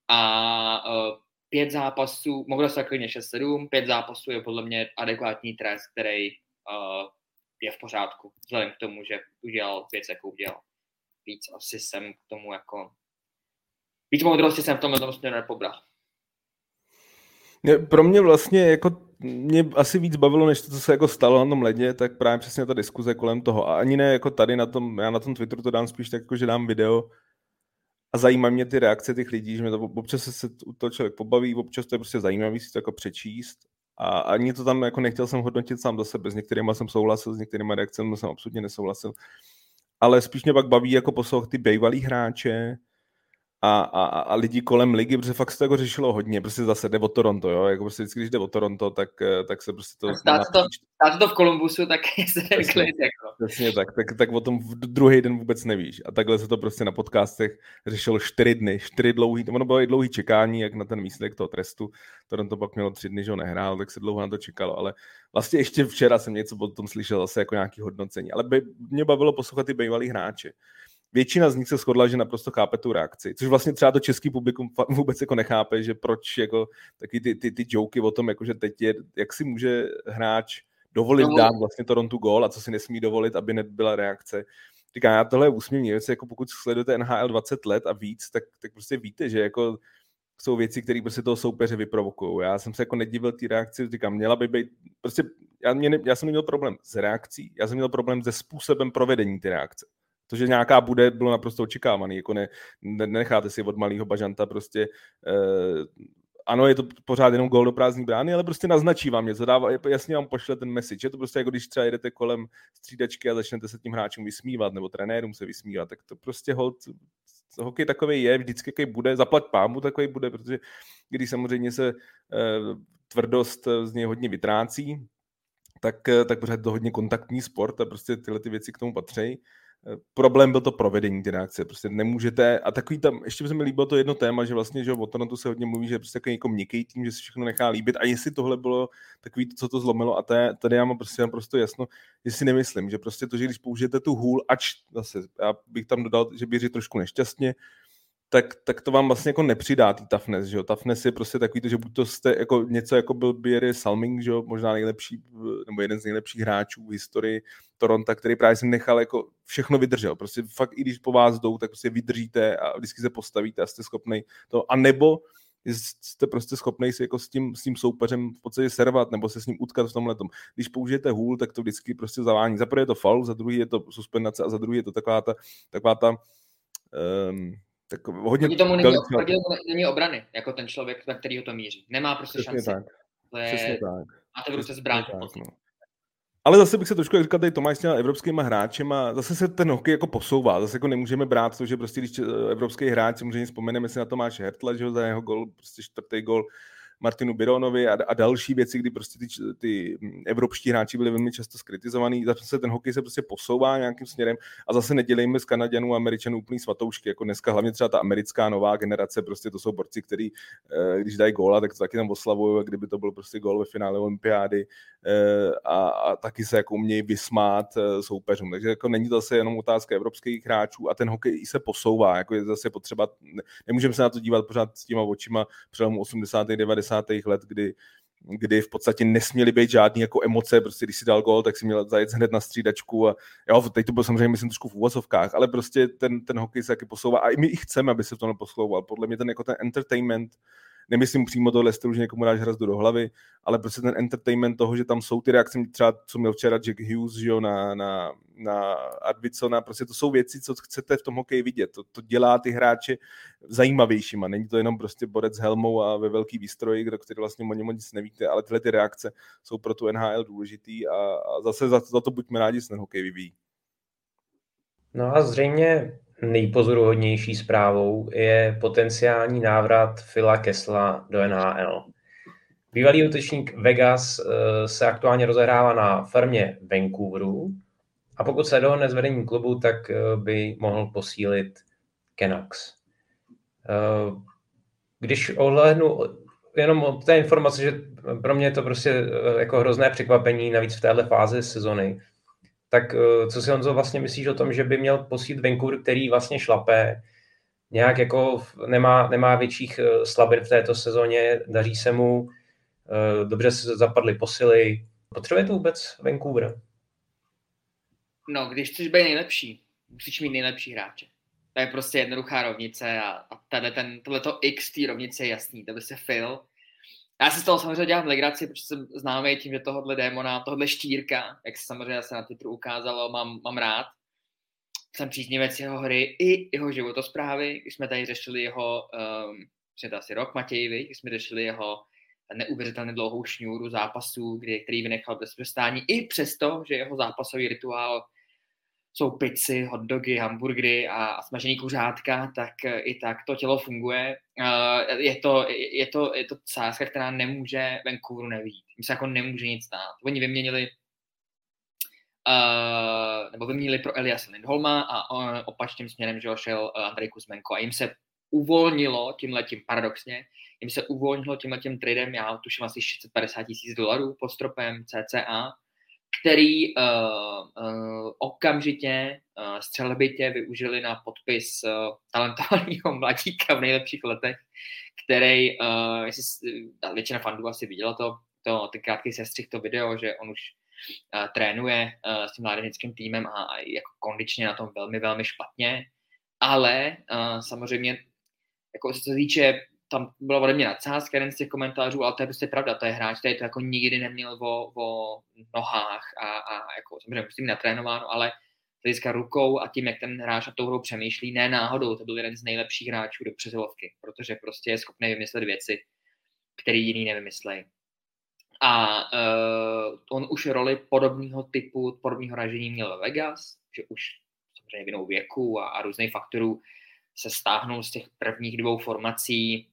a uh, pět zápasů, mohlo se klidně 6-7, pět zápasů je podle mě adekvátní trest, který uh, je v pořádku, vzhledem k tomu, že udělal věc, jakou udělal. Víc asi jsem k tomu jako... Víc moudrosti jsem v tomhle tom směru nepobral. Pro mě vlastně jako mě asi víc bavilo, než to, co se jako stalo na tom ledě, tak právě přesně ta diskuze kolem toho. A ani ne jako tady na tom, já na tom Twitteru to dám spíš tak, jako, že dám video a zajímá mě ty reakce těch lidí, že mě to občas se u toho člověk pobaví, občas to je prostě zajímavý si to jako přečíst. A ani to tam jako nechtěl jsem hodnotit sám za sebe, s některými jsem souhlasil, s některými reakcemi jsem absolutně nesouhlasil. Ale spíš mě pak baví jako poslouchat ty bývalý hráče, a, a, a lidi kolem ligy, protože fakt se to jako řešilo hodně, prostě zase jde o Toronto, jo, jako prostě vždycky, když jde o Toronto, tak, eh, tak se prostě to... Stát to, stát to v Kolumbusu, tak se přesně, jako. Přesně tak, tak, tak o tom druhý den vůbec nevíš. A takhle se to prostě na podcastech řešilo čtyři dny, čtyři dlouhý, ono bylo i dlouhý čekání, jak na ten výsledek toho trestu. Toronto pak mělo tři dny, že ho nehrál, tak se dlouho na to čekalo, ale vlastně ještě včera jsem něco o tom slyšel, zase jako nějaký hodnocení. Ale by, mě bavilo poslouchat ty bývalý hráče většina z nich se shodla, že naprosto chápe tu reakci, což vlastně třeba to český publikum vůbec jako nechápe, že proč jako taky ty, ty, ty joky o tom, jako že teď je, jak si může hráč dovolit no. dát vlastně Toronto gól a co si nesmí dovolit, aby nebyla reakce. Říkám, já tohle je úsměvný věc, jako pokud sledujete NHL 20 let a víc, tak, tak prostě víte, že jako jsou věci, které prostě toho soupeře vyprovokují. Já jsem se jako nedivil té reakci, říkám, měla by být, prostě já, mě, já jsem neměl problém s reakcí, já jsem měl problém se způsobem provedení ty reakce. To, že nějaká bude, bylo naprosto očekávaný. Jako ne, ne, necháte si od malého bažanta prostě eh, ano, je to pořád jenom gol do prázdní brány, ale prostě naznačí vám něco, dává, jasně vám pošle ten message. Je to prostě jako když třeba jedete kolem střídačky a začnete se tím hráčům vysmívat, nebo trenérům se vysmívat, tak to prostě hold, hokej takový je, vždycky jaký bude, zaplať pámu takový bude, protože když samozřejmě se eh, tvrdost z něj hodně vytrácí, tak, eh, tak pořád to hodně kontaktní sport a prostě tyhle ty věci k tomu patří problém byl to provedení ty reakce. Prostě nemůžete, a takový tam, ještě by se mi líbilo to jedno téma, že vlastně, že o Toronto se hodně mluví, že prostě jako měkký tým, že si všechno nechá líbit. A jestli tohle bylo takový, co to zlomilo, a té, tady já mám prostě mám prostě jasno, že si nemyslím, že prostě to, že když použijete tu hůl, ač zase, já bych tam dodal, že bych trošku nešťastně, tak, tak to vám vlastně jako nepřidá tý toughness, že jo. Toughness je prostě takový to, že buď to jste jako něco jako byl Bierry Salming, že jo, možná nejlepší, nebo jeden z nejlepších hráčů v historii Toronto, který právě si nechal jako všechno vydržel. Prostě fakt i když po vás jdou, tak prostě vydržíte a vždycky se postavíte a jste schopný to. A nebo jste prostě schopný si jako s tím, s tím soupeřem v podstatě servat nebo se s ním utkat v tomhle tom. Když použijete hůl, tak to vždycky prostě zavání. Za prvé je to faul, za druhý je to suspendace a za druhý je to taková ta, taková ta um, tak hodně tomu není, proti tomu není obrany, jako ten člověk, na kterýho to míří. Nemá prostě Přesně šanci. Tak. To je, Přesně tak. Máte v ruce zbraň. Tak, no. Ale zase bych se trošku, jak říkal tady Tomáš s těma evropskými hráči, a zase se ten hokej jako posouvá. Zase jako nemůžeme brát to, že prostě když eh, evropský hráč, samozřejmě vzpomeneme si na Tomáše Hertla, že za jeho gol, prostě čtvrtý gol, Martinu Bironovi a, a další věci, kdy prostě ty, ty evropští hráči byli velmi často skritizovaný. Zase ten hokej se prostě posouvá nějakým směrem a zase nedělejme z Kanaděnů a Američanů úplný svatoušky, jako dneska hlavně třeba ta americká nová generace, prostě to jsou borci, kteří, eh, když dají góla, tak to taky tam oslavují, kdyby to byl prostě gól ve finále olympiády eh, a, a taky se jako umějí vysmát eh, soupeřům. Takže jako není to zase jenom otázka evropských hráčů a ten hokej se posouvá, jako je zase potřeba, nemůžeme se na to dívat pořád s těma očima přelomu 80. 90 90. let, kdy kdy v podstatě nesměly být žádný jako emoce, prostě když si dal gol, tak si měl zajet hned na střídačku a jo, teď to bylo samozřejmě, myslím, trošku v úvozovkách, ale prostě ten, ten hokej se taky posouvá a i my i chceme, aby se v tom posouval. Podle mě ten jako ten entertainment nemyslím přímo tohle stylu, že někomu dáš hrazdu do hlavy, ale prostě ten entertainment toho, že tam jsou ty reakce, třeba co měl včera Jack Hughes, že jo, na, na, na Advicona, prostě to jsou věci, co chcete v tom hokeji vidět. To, to dělá ty hráče zajímavějšíma. Není to jenom prostě borec s helmou a ve velký výstroji, kdo který vlastně o něm nic nevíte, ale tyhle ty reakce jsou pro tu NHL důležitý a, a zase za, za to buďme rádi, že ten hokej vyvíjí. No a zřejmě nejpozoruhodnější zprávou je potenciální návrat Phila Kesla do NHL. Bývalý útočník Vegas eh, se aktuálně rozehrává na farmě Vancouveru a pokud se dohodne s vedením klubu, tak eh, by mohl posílit Canucks. Eh, když ohlednu jenom od té informace, že pro mě je to prostě jako hrozné překvapení, navíc v téhle fázi sezony, tak co si Honzo vlastně myslíš o tom, že by měl posílit Vancouver, který vlastně šlapé, nějak jako nemá, nemá větších slabin v této sezóně, daří se mu, Eh, dobře se zapadly posily. Potřebuje to vůbec Vancouver? No, když chceš být nejlepší, musíš mít nejlepší hráče. To je prostě jednoduchá rovnice a, a tady ten, tohleto X té rovnice je jasný, to by se Phil. Já si z toho samozřejmě dělám legraci, protože jsem známý tím, že tohohle démona, tohle štírka, jak se samozřejmě se na Twitteru ukázalo, mám, mám rád. Jsem příznivec jeho hry i jeho životosprávy, když jsme tady řešili jeho, um, to asi rok Matějvi, když jsme řešili jeho neuvěřitelně dlouhou šňůru zápasů, kdy, který vynechal bez přestání, i přesto, že jeho zápasový rituál jsou pici, hotdogy, hamburgery a, a smažený kuřátka, tak eh, i tak to tělo funguje. Uh, je, to, je, to, je to sázka, která nemůže Vancouveru nevít. Jim se jako nemůže nic stát. Oni vyměnili uh, nebo vyměnili pro Elias Lindholma a uh, opačným směrem, že šel Andrej Kuzmenko a jim se uvolnilo tím letím paradoxně jim se uvolnilo tím tradem, já tuším asi 650 tisíc dolarů pod stropem CCA, který uh, uh, okamžitě uh, střelbitě využili na podpis uh, talentovaného mladíka v nejlepších letech, který, uh, jestli, většina fandů asi viděla to, to ten krátký sestřih, to video, že on už uh, trénuje uh, s tím mládežnickým týmem a, a jako kondičně na tom velmi, velmi špatně, ale uh, samozřejmě jako se týče tam byla ode mě nadsázka jeden z těch komentářů, ale to je prostě pravda, to je hráč, který to jako nikdy neměl o, o nohách a, a jako samozřejmě musím natrénováno, ale hlediska rukou a tím, jak ten hráč na tou hrou přemýšlí, ne náhodou, to byl jeden z nejlepších hráčů do přesilovky, protože prostě je schopný vymyslet věci, které jiný nevymyslejí. A uh, on už roli podobného typu, podobného ražení měl ve Vegas, že už samozřejmě vinou věku a, a různých faktorů se stáhnul z těch prvních dvou formací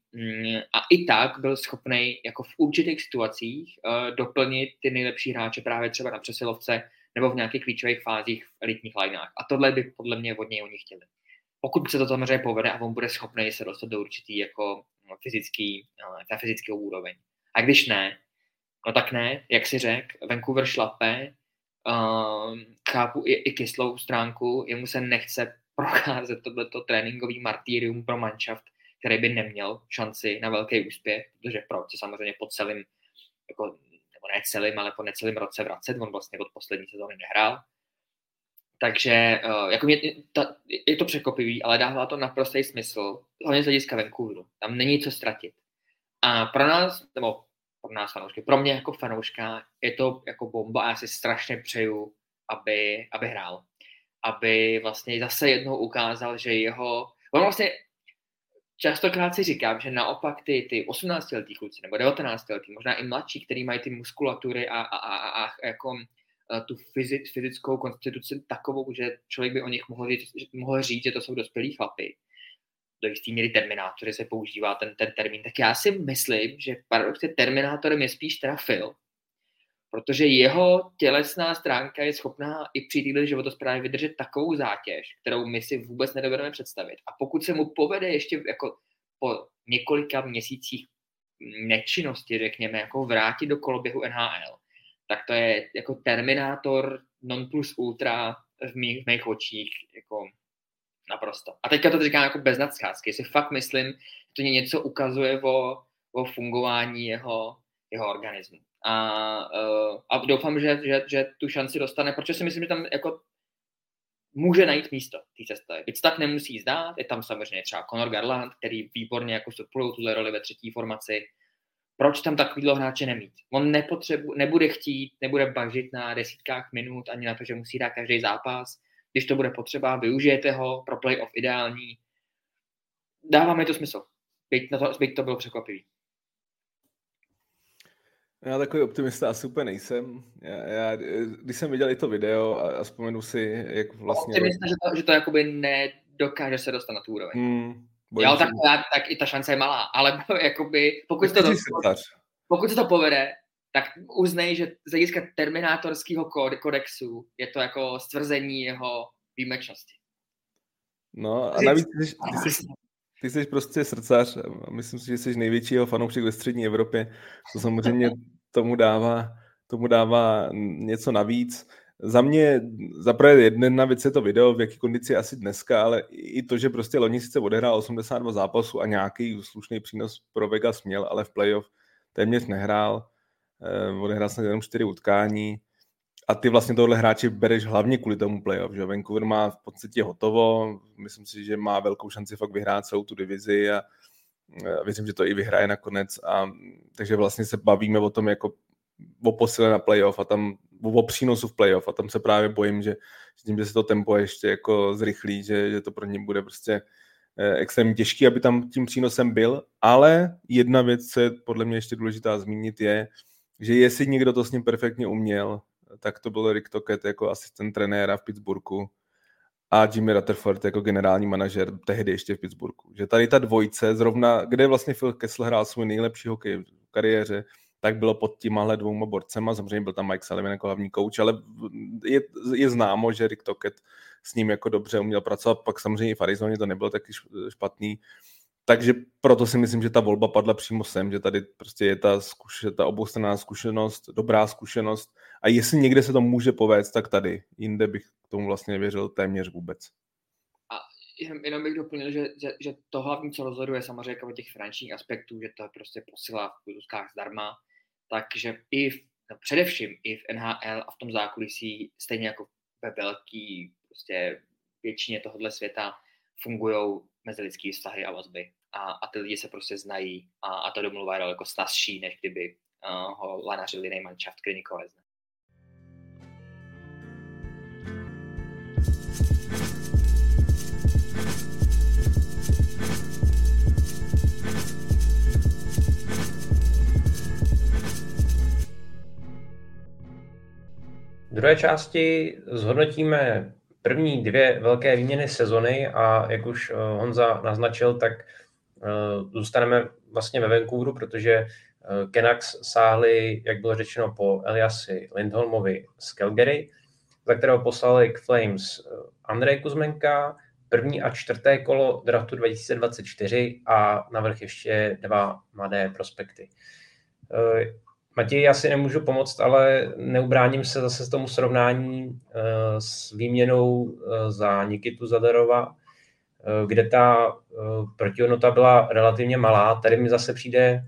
a i tak byl schopný jako v určitých situacích uh, doplnit ty nejlepší hráče právě třeba na přesilovce nebo v nějakých klíčových fázích v elitních lineách. A tohle by podle mě od něj oni chtěli. Pokud se to samozřejmě povede a on bude schopný se dostat do určitý jako fyzický, uh, fyzický úroveň. A když ne, no tak ne, jak si řekl, Vancouver šlape, uh, chápu i, i kyslou stránku, jemu se nechce procházet tohleto tréninkový martýrium pro manšaft, který by neměl šanci na velký úspěch, protože proč se samozřejmě po celým, jako, nebo ne celým, ale po necelým roce vracet, on vlastně od poslední sezóny nehrál. Takže eh, jako mě, ta, je to překopivý, ale dává to naprostý smysl, hlavně z hlediska Vancouveru. Tam není co ztratit. A pro nás, nebo pro nás fanoušky, pro mě jako fanouška je to jako bomba a já si strašně přeju, aby, aby hrál aby vlastně zase jednou ukázal, že jeho, on vlastně častokrát si říkám, že naopak ty, ty 18 letý kluci nebo 19 letý, možná i mladší, který mají ty muskulatury a, a, a, a jako a tu fyzic, fyzickou konstituci takovou, že člověk by o nich mohl říct, mohl říct, že to jsou dospělí chlapy. Do jistý míry terminátory se používá ten, ten termín. Tak já si myslím, že paradoxně terminátorem je spíš teda Phil, protože jeho tělesná stránka je schopná i při této životosprávě vydržet takovou zátěž, kterou my si vůbec nedovedeme představit. A pokud se mu povede ještě jako po několika měsících nečinnosti, řekněme, jako vrátit do koloběhu NHL, tak to je jako terminátor non plus ultra v mých, v mých očích jako naprosto. A teďka to říkám jako bez nadscházky, jestli fakt myslím, že to něco ukazuje o, o fungování jeho, jeho organismu a, uh, a doufám, že, že, že tu šanci dostane, protože si myslím, že tam jako může najít místo té cesty. Byť tak nemusí zdát, je tam samozřejmě třeba Conor Garland, který výborně jako suplují tuhle roli ve třetí formaci. Proč tam takovýhle hráče nemít? On nepotřebu, nebude chtít, nebude bažit na desítkách minut ani na to, že musí dát každý zápas. Když to bude potřeba, využijete ho pro playoff ideální. Dává mi to smysl. Byť, na to, byť to bylo překvapivý. Já takový optimista asi úplně nejsem. Já, já, když jsem viděl i to video a, a vzpomenu si, jak vlastně... Optimista, že to, že to jakoby nedokáže se dostat na tu úroveň. Hmm, jo, tak, já, tak i ta šance je malá, ale jakoby, pokud, to, pokud se to povede, tak uznej, že z hlediska terminátorského kodexu je to jako stvrzení jeho výjimečnosti. No a navíc, jsi, ty jsi, ty jsi prostě srdcař a myslím si, že jsi největšího fanoušek ve střední Evropě. To samozřejmě tomu dává, tomu dává něco navíc. Za mě zaprvé jedna věc je to video, v jaký kondici asi dneska, ale i to, že prostě loni sice odehrál 82 zápasů a nějaký slušný přínos pro Vegas měl, ale v playoff téměř nehrál. Eh, odehrál jsem jenom čtyři utkání a ty vlastně tohle hráči bereš hlavně kvůli tomu playoff, že Vancouver má v podstatě hotovo, myslím si, že má velkou šanci fakt vyhrát celou tu divizi a věřím, že to i vyhraje nakonec a takže vlastně se bavíme o tom jako o posile na playoff a tam o přínosu v playoff a tam se právě bojím, že tím, že se to tempo ještě jako zrychlí, že, že to pro ně bude prostě eh, extrémně těžký, aby tam tím přínosem byl, ale jedna věc, co je podle mě ještě důležitá zmínit, je, že jestli někdo to s ním perfektně uměl, tak to byl Rick Tocket jako asistent trenéra v Pittsburghu a Jimmy Rutherford jako generální manažer tehdy ještě v Pittsburghu. Že tady ta dvojce, zrovna, kde vlastně Phil Kessel hrál svůj nejlepší hokej v kariéře, tak bylo pod těmahle dvouma borcema, samozřejmě byl tam Mike Sullivan jako hlavní kouč, ale je, je známo, že Rick Tocket s ním jako dobře uměl pracovat, pak samozřejmě i v Arizoně to nebylo taky špatný, takže proto si myslím, že ta volba padla přímo sem, že tady prostě je ta, zkuše, ta oboustranná zkušenost, dobrá zkušenost a jestli někde se to může povést, tak tady. Jinde bych k tomu vlastně věřil téměř vůbec. A jenom, jenom bych doplnil, že, že, že to hlavní, co rozhoduje samozřejmě jako těch finančních aspektů, že to je prostě posila v kudluskách zdarma, takže i v, no především i v NHL a v tom zákulisí, stejně jako ve velký prostě většině tohohle světa, fungují mezilidské vztahy a vazby. A, a ty lidi se prostě znají a, a to domluva je daleko snazší, než kdyby uh, ho lanařil jiný manšaft, který nikoho nezná. V druhé části zhodnotíme první dvě velké výměny sezony a jak už eh, Honza naznačil, tak eh, zůstaneme vlastně ve Vancouveru, protože eh, Canucks sáhli, jak bylo řečeno, po Eliasi Lindholmovi z Calgary, za kterého poslali k Flames Andrej Kuzmenka, první a čtvrté kolo draftu 2024 a navrh ještě dva mladé prospekty. Matěj, já si nemůžu pomoct, ale neubráním se zase tomu srovnání uh, s výměnou uh, za Nikitu Zadarova, uh, kde ta protihodnota byla relativně malá. Tady mi zase přijde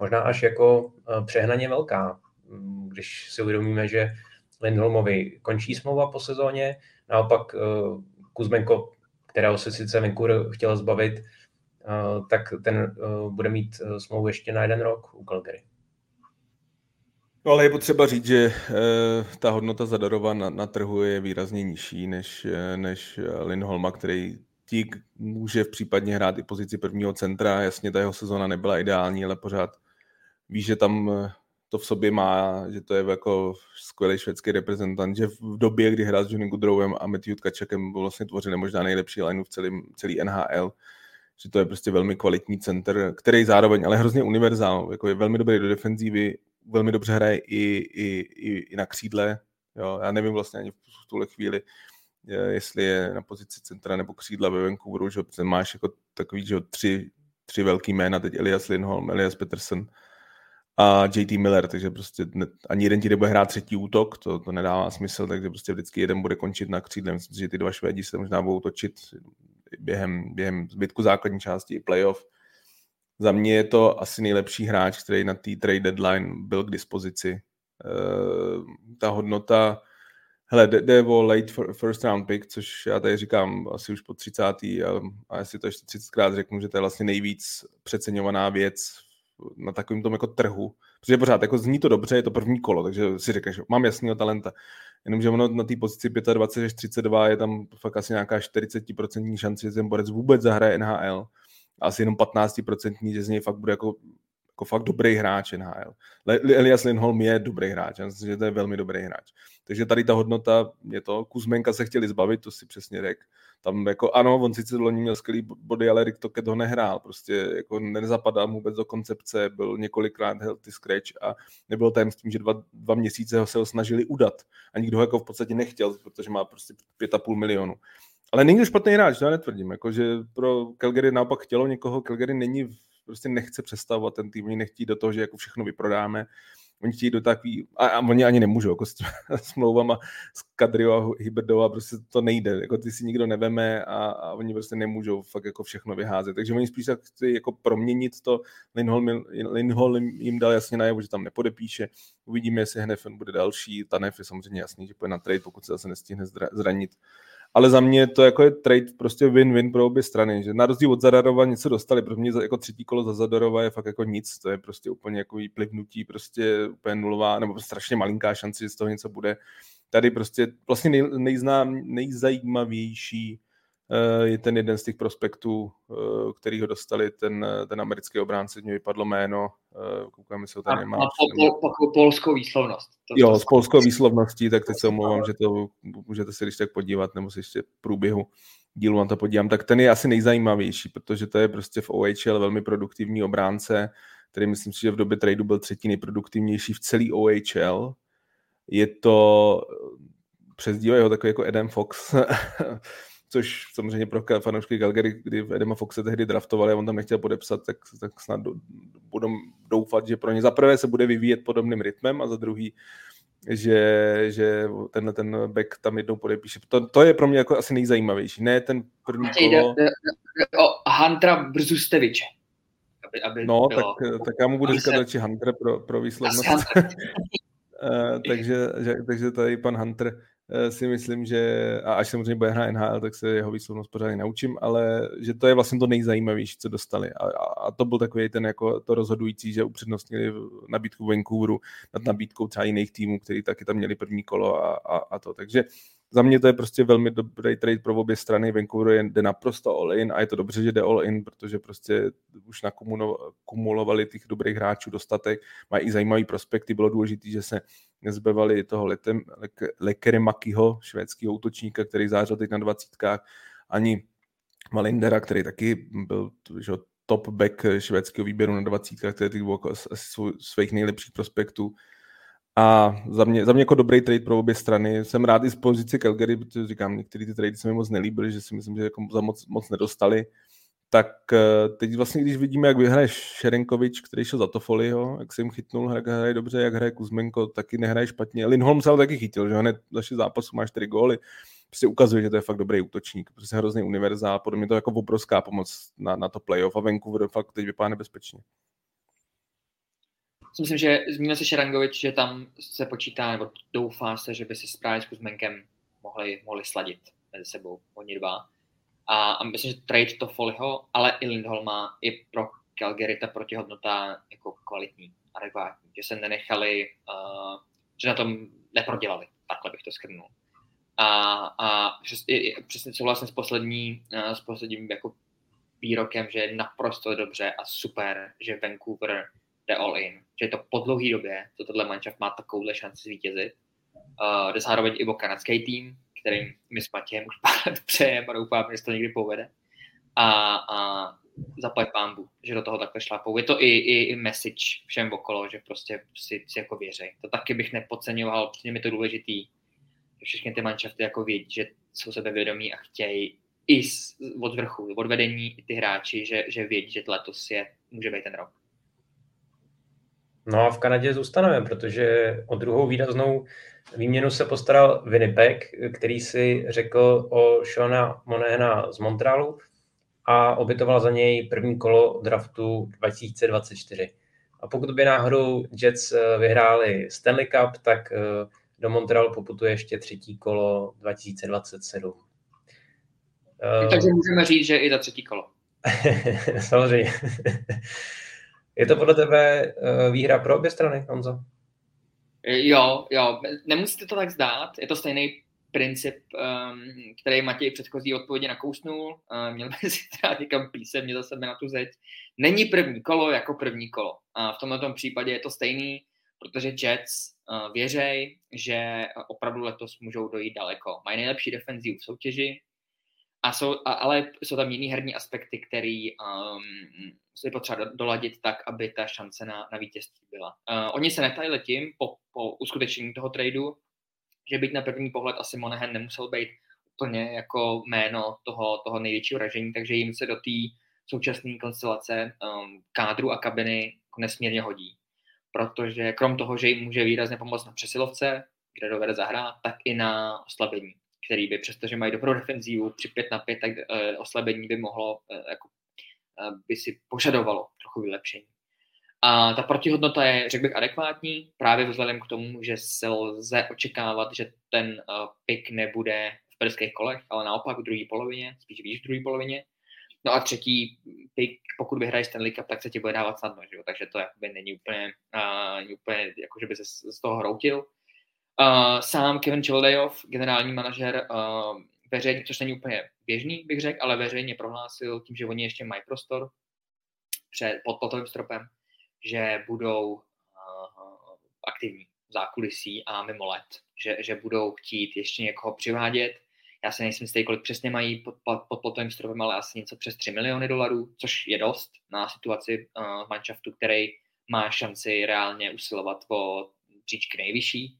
možná až jako přehnaně velká, mm, když si uvědomíme, že Lindholmovi končí smlouva po sezóně, naopak Kuzmenko, kterého se sice Vancouver chtěl zbavit, tak ten bude mít smlouvu ještě na jeden rok u Calgary. No ale je potřeba říct, že e, ta hodnota Zadarova na, na trhu je výrazně nižší než, eh, než Lindholma, který tík může v případně hrát i pozici prvního centra. Jasně, ta jeho sezona nebyla ideální, ale pořád ví, že tam eh, to v sobě má, že to je jako skvělý švédský reprezentant, že v době, kdy hrál s Johnny Goodrowem a Matthew Tkačakem, vlastně tvořili možná nejlepší lineu v celém, celý NHL, že to je prostě velmi kvalitní center, který zároveň, ale hrozně univerzál, jako je velmi dobrý do defenzívy, velmi dobře hraje i, i, i, i na křídle. Jo. Já nevím vlastně ani v tuhle chvíli, jestli je na pozici centra nebo křídla ve Vancouveru, že máš jako takový, že tři, tři velký jména, teď Elias Lindholm, Elias Peterson a JT Miller, takže prostě ne, ani jeden ti nebude hrát třetí útok, to, to nedává smysl, takže prostě vždycky jeden bude končit na křídle. Myslím že ty dva Švédi se možná budou točit během, během zbytku základní části i playoff za mě je to asi nejlepší hráč, který na té trade deadline byl k dispozici. Uh, ta hodnota, hele, jde o late first round pick, což já tady říkám asi už po 30. a, a jestli to ještě 30krát řeknu, že to je vlastně nejvíc přeceňovaná věc na takovém tom jako trhu. Protože pořád jako zní to dobře, je to první kolo, takže si řekneš, mám jasného talenta. Jenomže ono na té pozici 25 až 32 je tam fakt asi nějaká 40% šance, že ten borec vůbec zahraje NHL asi jenom 15% že z něj fakt bude jako, jako fakt dobrý hráč NHL. Elias Lindholm je dobrý hráč, já myslím, že to je velmi dobrý hráč. Takže tady ta hodnota je to, Kuzmenka se chtěli zbavit, to si přesně řekl. Tam jako ano, on sice loni měl skvělý body, ale Rick Toket ho nehrál, prostě jako nezapadal mu vůbec do koncepce, byl několikrát healthy scratch a nebylo tajemstvím, že dva, dva měsíce ho se ho snažili udat a nikdo ho jako v podstatě nechtěl, protože má prostě pět a půl milionu. Ale není to špatný hráč, já netvrdím, jako, že pro Calgary naopak chtělo někoho, Calgary není, prostě nechce představovat ten tým, oni nechtí do toho, že jako všechno vyprodáme, oni chtějí do takový, a, a oni ani nemůžou, jako s smlouvama s Kadrio a Hybridou a prostě to nejde, jako ty si nikdo neveme a, a oni prostě nemůžou fakt jako všechno vyházet, takže oni spíš tak chci jako proměnit to, Lindholm, Lindholm jim dal jasně najevo, že tam nepodepíše, uvidíme, jestli Hnefen bude další, Tanev je samozřejmě jasný, že půjde na trade, pokud se zase nestihne zranit, ale za mě to jako je trade prostě win-win pro obě strany, že na rozdíl od Zadarova něco dostali, pro mě jako třetí kolo za Zadarova je fakt jako nic, to je prostě úplně jako plivnutí, prostě úplně nulová, nebo strašně malinká šance, že z toho něco bude. Tady prostě vlastně nej, nejznám, nejzajímavější je ten jeden z těch prospektů, eh, který ho dostali, ten, ten americký obránce, mě vypadlo jméno, eh, koukám, jestli ho tady nemá. A po, po, po, polskou výslovnost. To, jo, s polskou výslovností, tak teď se omlouvám, že to můžete se když tak podívat, nebo se ještě v průběhu dílu na to podívám, tak ten je asi nejzajímavější, protože to je prostě v OHL velmi produktivní obránce, který myslím si, že v době tradu byl třetí nejproduktivnější v celý OHL. Je to přezdívají ho takový jako Adam Fox, což samozřejmě pro fanoušky Calgary, kdy Edema Foxe tehdy draftovali a on tam nechtěl podepsat, tak, tak snad budou doufat, že pro ně za prvé se bude vyvíjet podobným rytmem a za druhý, že, že tenhle ten back tam jednou podepíše. To, to je pro mě jako asi nejzajímavější. Ne ten první kolo... O Huntera Brzusteviče. Aby, aby no, bylo, tak, tak já mu budu říkat radši Hunter pro, pro výslovnost. Uh, takže, že, takže tady pan Hunter Eh, si myslím, že a až samozřejmě bude hrát NHL, tak se jeho výslovnost pořádně naučím, ale že to je vlastně to nejzajímavější, co dostali. A, a to byl takový ten jako to rozhodující, že upřednostnili nabídku Vancouveru nad nabídkou třeba jiných týmů, který taky tam měli první kolo a, a, a to. Takže za mě to je prostě velmi dobrý trade pro obě strany. Vancouver jde naprosto all in a je to dobře, že jde all in, protože prostě už nakumulovali těch dobrých hráčů dostatek, mají i zajímavý prospekty. Bylo důležité, že se nezbevali toho letem, Lekere Makiho, švédského útočníka, který zářil teď na dvacítkách, ani Malindera, který taky byl že, top back švédského výběru na dvacítkách, který byl jako svých nejlepších prospektů. A za mě, za mě jako dobrý trade pro obě strany. Jsem rád i z pozice Calgary, protože říkám, některé ty trady se mi moc nelíbily, že si myslím, že jako za moc, moc nedostali. Tak eh, teď vlastně, když vidíme, jak vyhraje Šerenkovič, který šel za to folio, jak se jim chytnul, jak hraje dobře, jak hraje Kuzmenko, taky nehraje špatně. Lindholm se ale taky chytil, že hned za zápasu má čtyři góly. Prostě ukazuje, že to je fakt dobrý útočník, prostě hrozný univerzál, podle mě to je jako obrovská pomoc na, na to playoff a Vancouver fakt teď vypadá nebezpečně myslím, že zmínil se Šerangovič, že tam se počítá, nebo doufá se, že by se právě s Kuzmenkem mohli, mohli sladit mezi sebou oni dva. A, a myslím, že trade to Follyho, ale i Lindholma je pro Calgary ta protihodnota jako kvalitní, adekvátní, že se nenechali, uh, že na tom neprodělali, takhle bych to skrnul. A, a přes, i, přesně souhlasím s, poslední, uh, s posledním jako výrokem, že je naprosto dobře a super, že Vancouver jde all in. Že je to po dlouhé době, co tohle manšaft má takovouhle šanci zvítězit. Uh, jde zároveň i o kanadský tým, kterým my s Matějem už pár let přejeme a doufám, že se to někdy povede. A, a zaplať pámbu, že do toho takhle šlapou. Je to i, i, i message všem okolo, že prostě si, si jako věří. To taky bych nepodceňoval, přijde mi to důležitý, že všechny ty manšafty jako vědí, že jsou sebevědomí a chtějí i z, od vrchu, od vedení i ty hráči, že, že vědí, že letos je, může být ten rok. No a v Kanadě zůstaneme, protože o druhou výraznou výměnu se postaral Winnipeg, který si řekl o Shona Monehna z Montrealu a obytoval za něj první kolo draftu 2024. A pokud by náhodou Jets eh, vyhráli Stanley Cup, tak eh, do Montrealu poputuje ještě třetí kolo 2027. Takže můžeme říct, že i za třetí kolo. Samozřejmě. Je to podle tebe eh, výhra pro obě strany, Honzo? Jo, jo, nemusíte to tak zdát, je to stejný princip, um, který Matěj předchozí odpovědi nakousnul, uh, měl by si teda někam písemně za sebe na tu zeď. Není první kolo jako první kolo. A v tomto případě je to stejný, protože Jets uh, věřej, že opravdu letos můžou dojít daleko. Mají nejlepší defenzivu v soutěži, a jsou, ale jsou tam jiný herní aspekty, který um, je potřeba doladit tak, aby ta šance na, na vítězství byla. Uh, oni se netajili tím po, po uskutečnění toho tradu, že být na první pohled asi Monahan nemusel být úplně jako jméno toho, toho největšího ražení, takže jim se do té současné konstelace um, kádru a kabiny jako nesmírně hodí. Protože krom toho, že jim může výrazně pomoct na přesilovce, kde dovede zahrát, tak i na oslabení, který by, přestože mají dobrou defenzívu, při 5 na 5, tak uh, oslabení by mohlo, uh, jako, by si požadovalo trochu vylepšení. A ta protihodnota je, řekl bych, adekvátní, právě vzhledem k tomu, že se lze očekávat, že ten uh, pick nebude v brzkých kolech, ale naopak v druhé polovině, spíš víš v druhé polovině. No a třetí pick, pokud vyhraješ ten Cup, tak se ti bude dávat snadno, že jo? takže to jakoby není úplně, uh, úplně jako, že by se z toho hroutil. Uh, sám Kevin Childejoff, generální manažer, uh, veřejně, což není úplně běžný, bych řekl, ale veřejně prohlásil tím, že oni ještě mají prostor před, pod platovým stropem, že budou uh, aktivní v zákulisí a mimo let, že, že budou chtít ještě někoho přivádět. Já se nejsem jistý, kolik přesně mají pod, pod, pod platovým stropem, ale asi něco přes 3 miliony dolarů, což je dost na situaci uh, manšaftu, který má šanci reálně usilovat o příčky nejvyšší.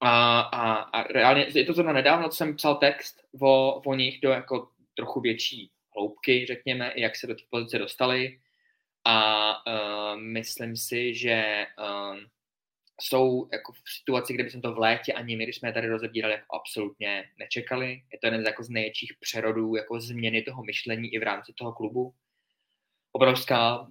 A, a, a reálně, je to zrovna nedávno, co jsem psal text o, o nich do jako trochu větší hloubky, řekněme, jak se do té pozice dostali a uh, myslím si, že uh, jsou jako v situaci, kde bychom to v létě ani my, když jsme je tady rozebírali, jako absolutně nečekali. Je to jeden z, jako z největších přerodů jako změny toho myšlení i v rámci toho klubu. Obrovská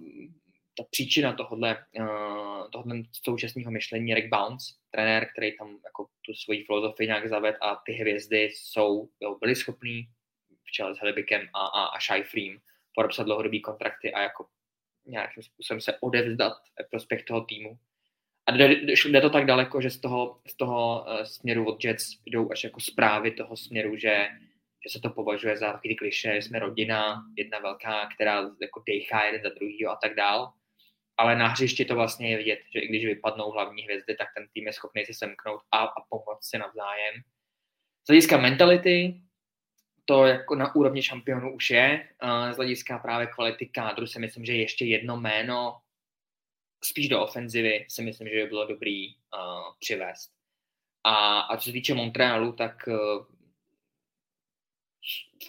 ta příčina tohohle, uh, tohohle současného myšlení Rick Bounce, trenér, který tam jako tu svoji filozofii nějak zaved a ty hvězdy jsou, jo, byli schopní v čele s Helibikem a, a, a Scheifriem podepsat dlouhodobý kontrakty a jako nějakým způsobem se odevzdat prospěch toho týmu. A jde, to tak daleko, že z toho, z toho uh, směru od Jets jdou až jako zprávy toho směru, že, že se to považuje za takový kliše, že jsme rodina, jedna velká, která jako dechá jeden za druhýho a tak dál. Ale na hřišti to vlastně je vidět, že i když vypadnou hlavní hvězdy, tak ten tým je schopný se semknout a, a pomoct si navzájem. Z hlediska mentality, to jako na úrovni šampionu už je. Z hlediska právě kvality kádru si myslím, že ještě jedno jméno spíš do ofenzivy si myslím, že by bylo dobrý uh, přivést. A, a co se týče Montrealu, tak uh,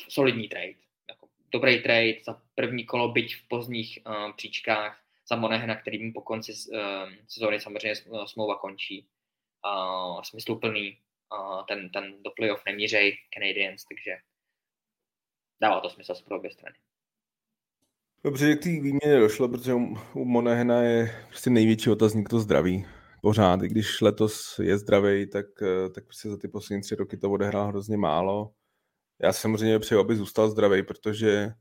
solidní trade. Jako dobrý trade za první kolo, byť v pozdních uh, příčkách, za Monehna, který po konci uh, sezóny samozřejmě smlouva končí. Uh, smysluplný, uh, ten, ten do playoff nemířej Canadiens, takže dává to smysl pro obě strany. Dobře, jak té výměně došlo, protože u Monehna je prostě největší otazník to zdraví. Pořád, i když letos je zdravý, tak, eh, tak prostě za ty poslední tři roky to odehrál hrozně málo. Já samozřejmě přeju, aby zůstal zdravý, protože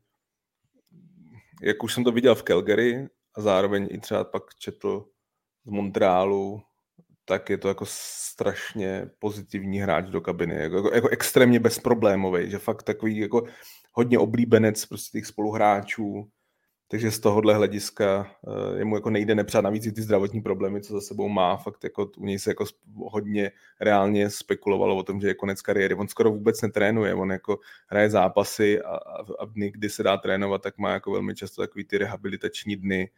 jak už jsem to viděl v Calgary a zároveň i třeba pak četl z Montrealu, tak je to jako strašně pozitivní hráč do kabiny, jako, jako, jako extrémně bezproblémový, že fakt takový jako hodně oblíbenec prostě těch spoluhráčů, takže z tohohle hlediska uh, jemu jako nejde nepřát navíc i ty zdravotní problémy, co za sebou má, fakt jako u něj se jako hodně reálně spekulovalo o tom, že je konec kariéry. On skoro vůbec netrénuje, on jako hraje zápasy a, a, a dny, kdy se dá trénovat, tak má jako velmi často takový ty rehabilitační dny,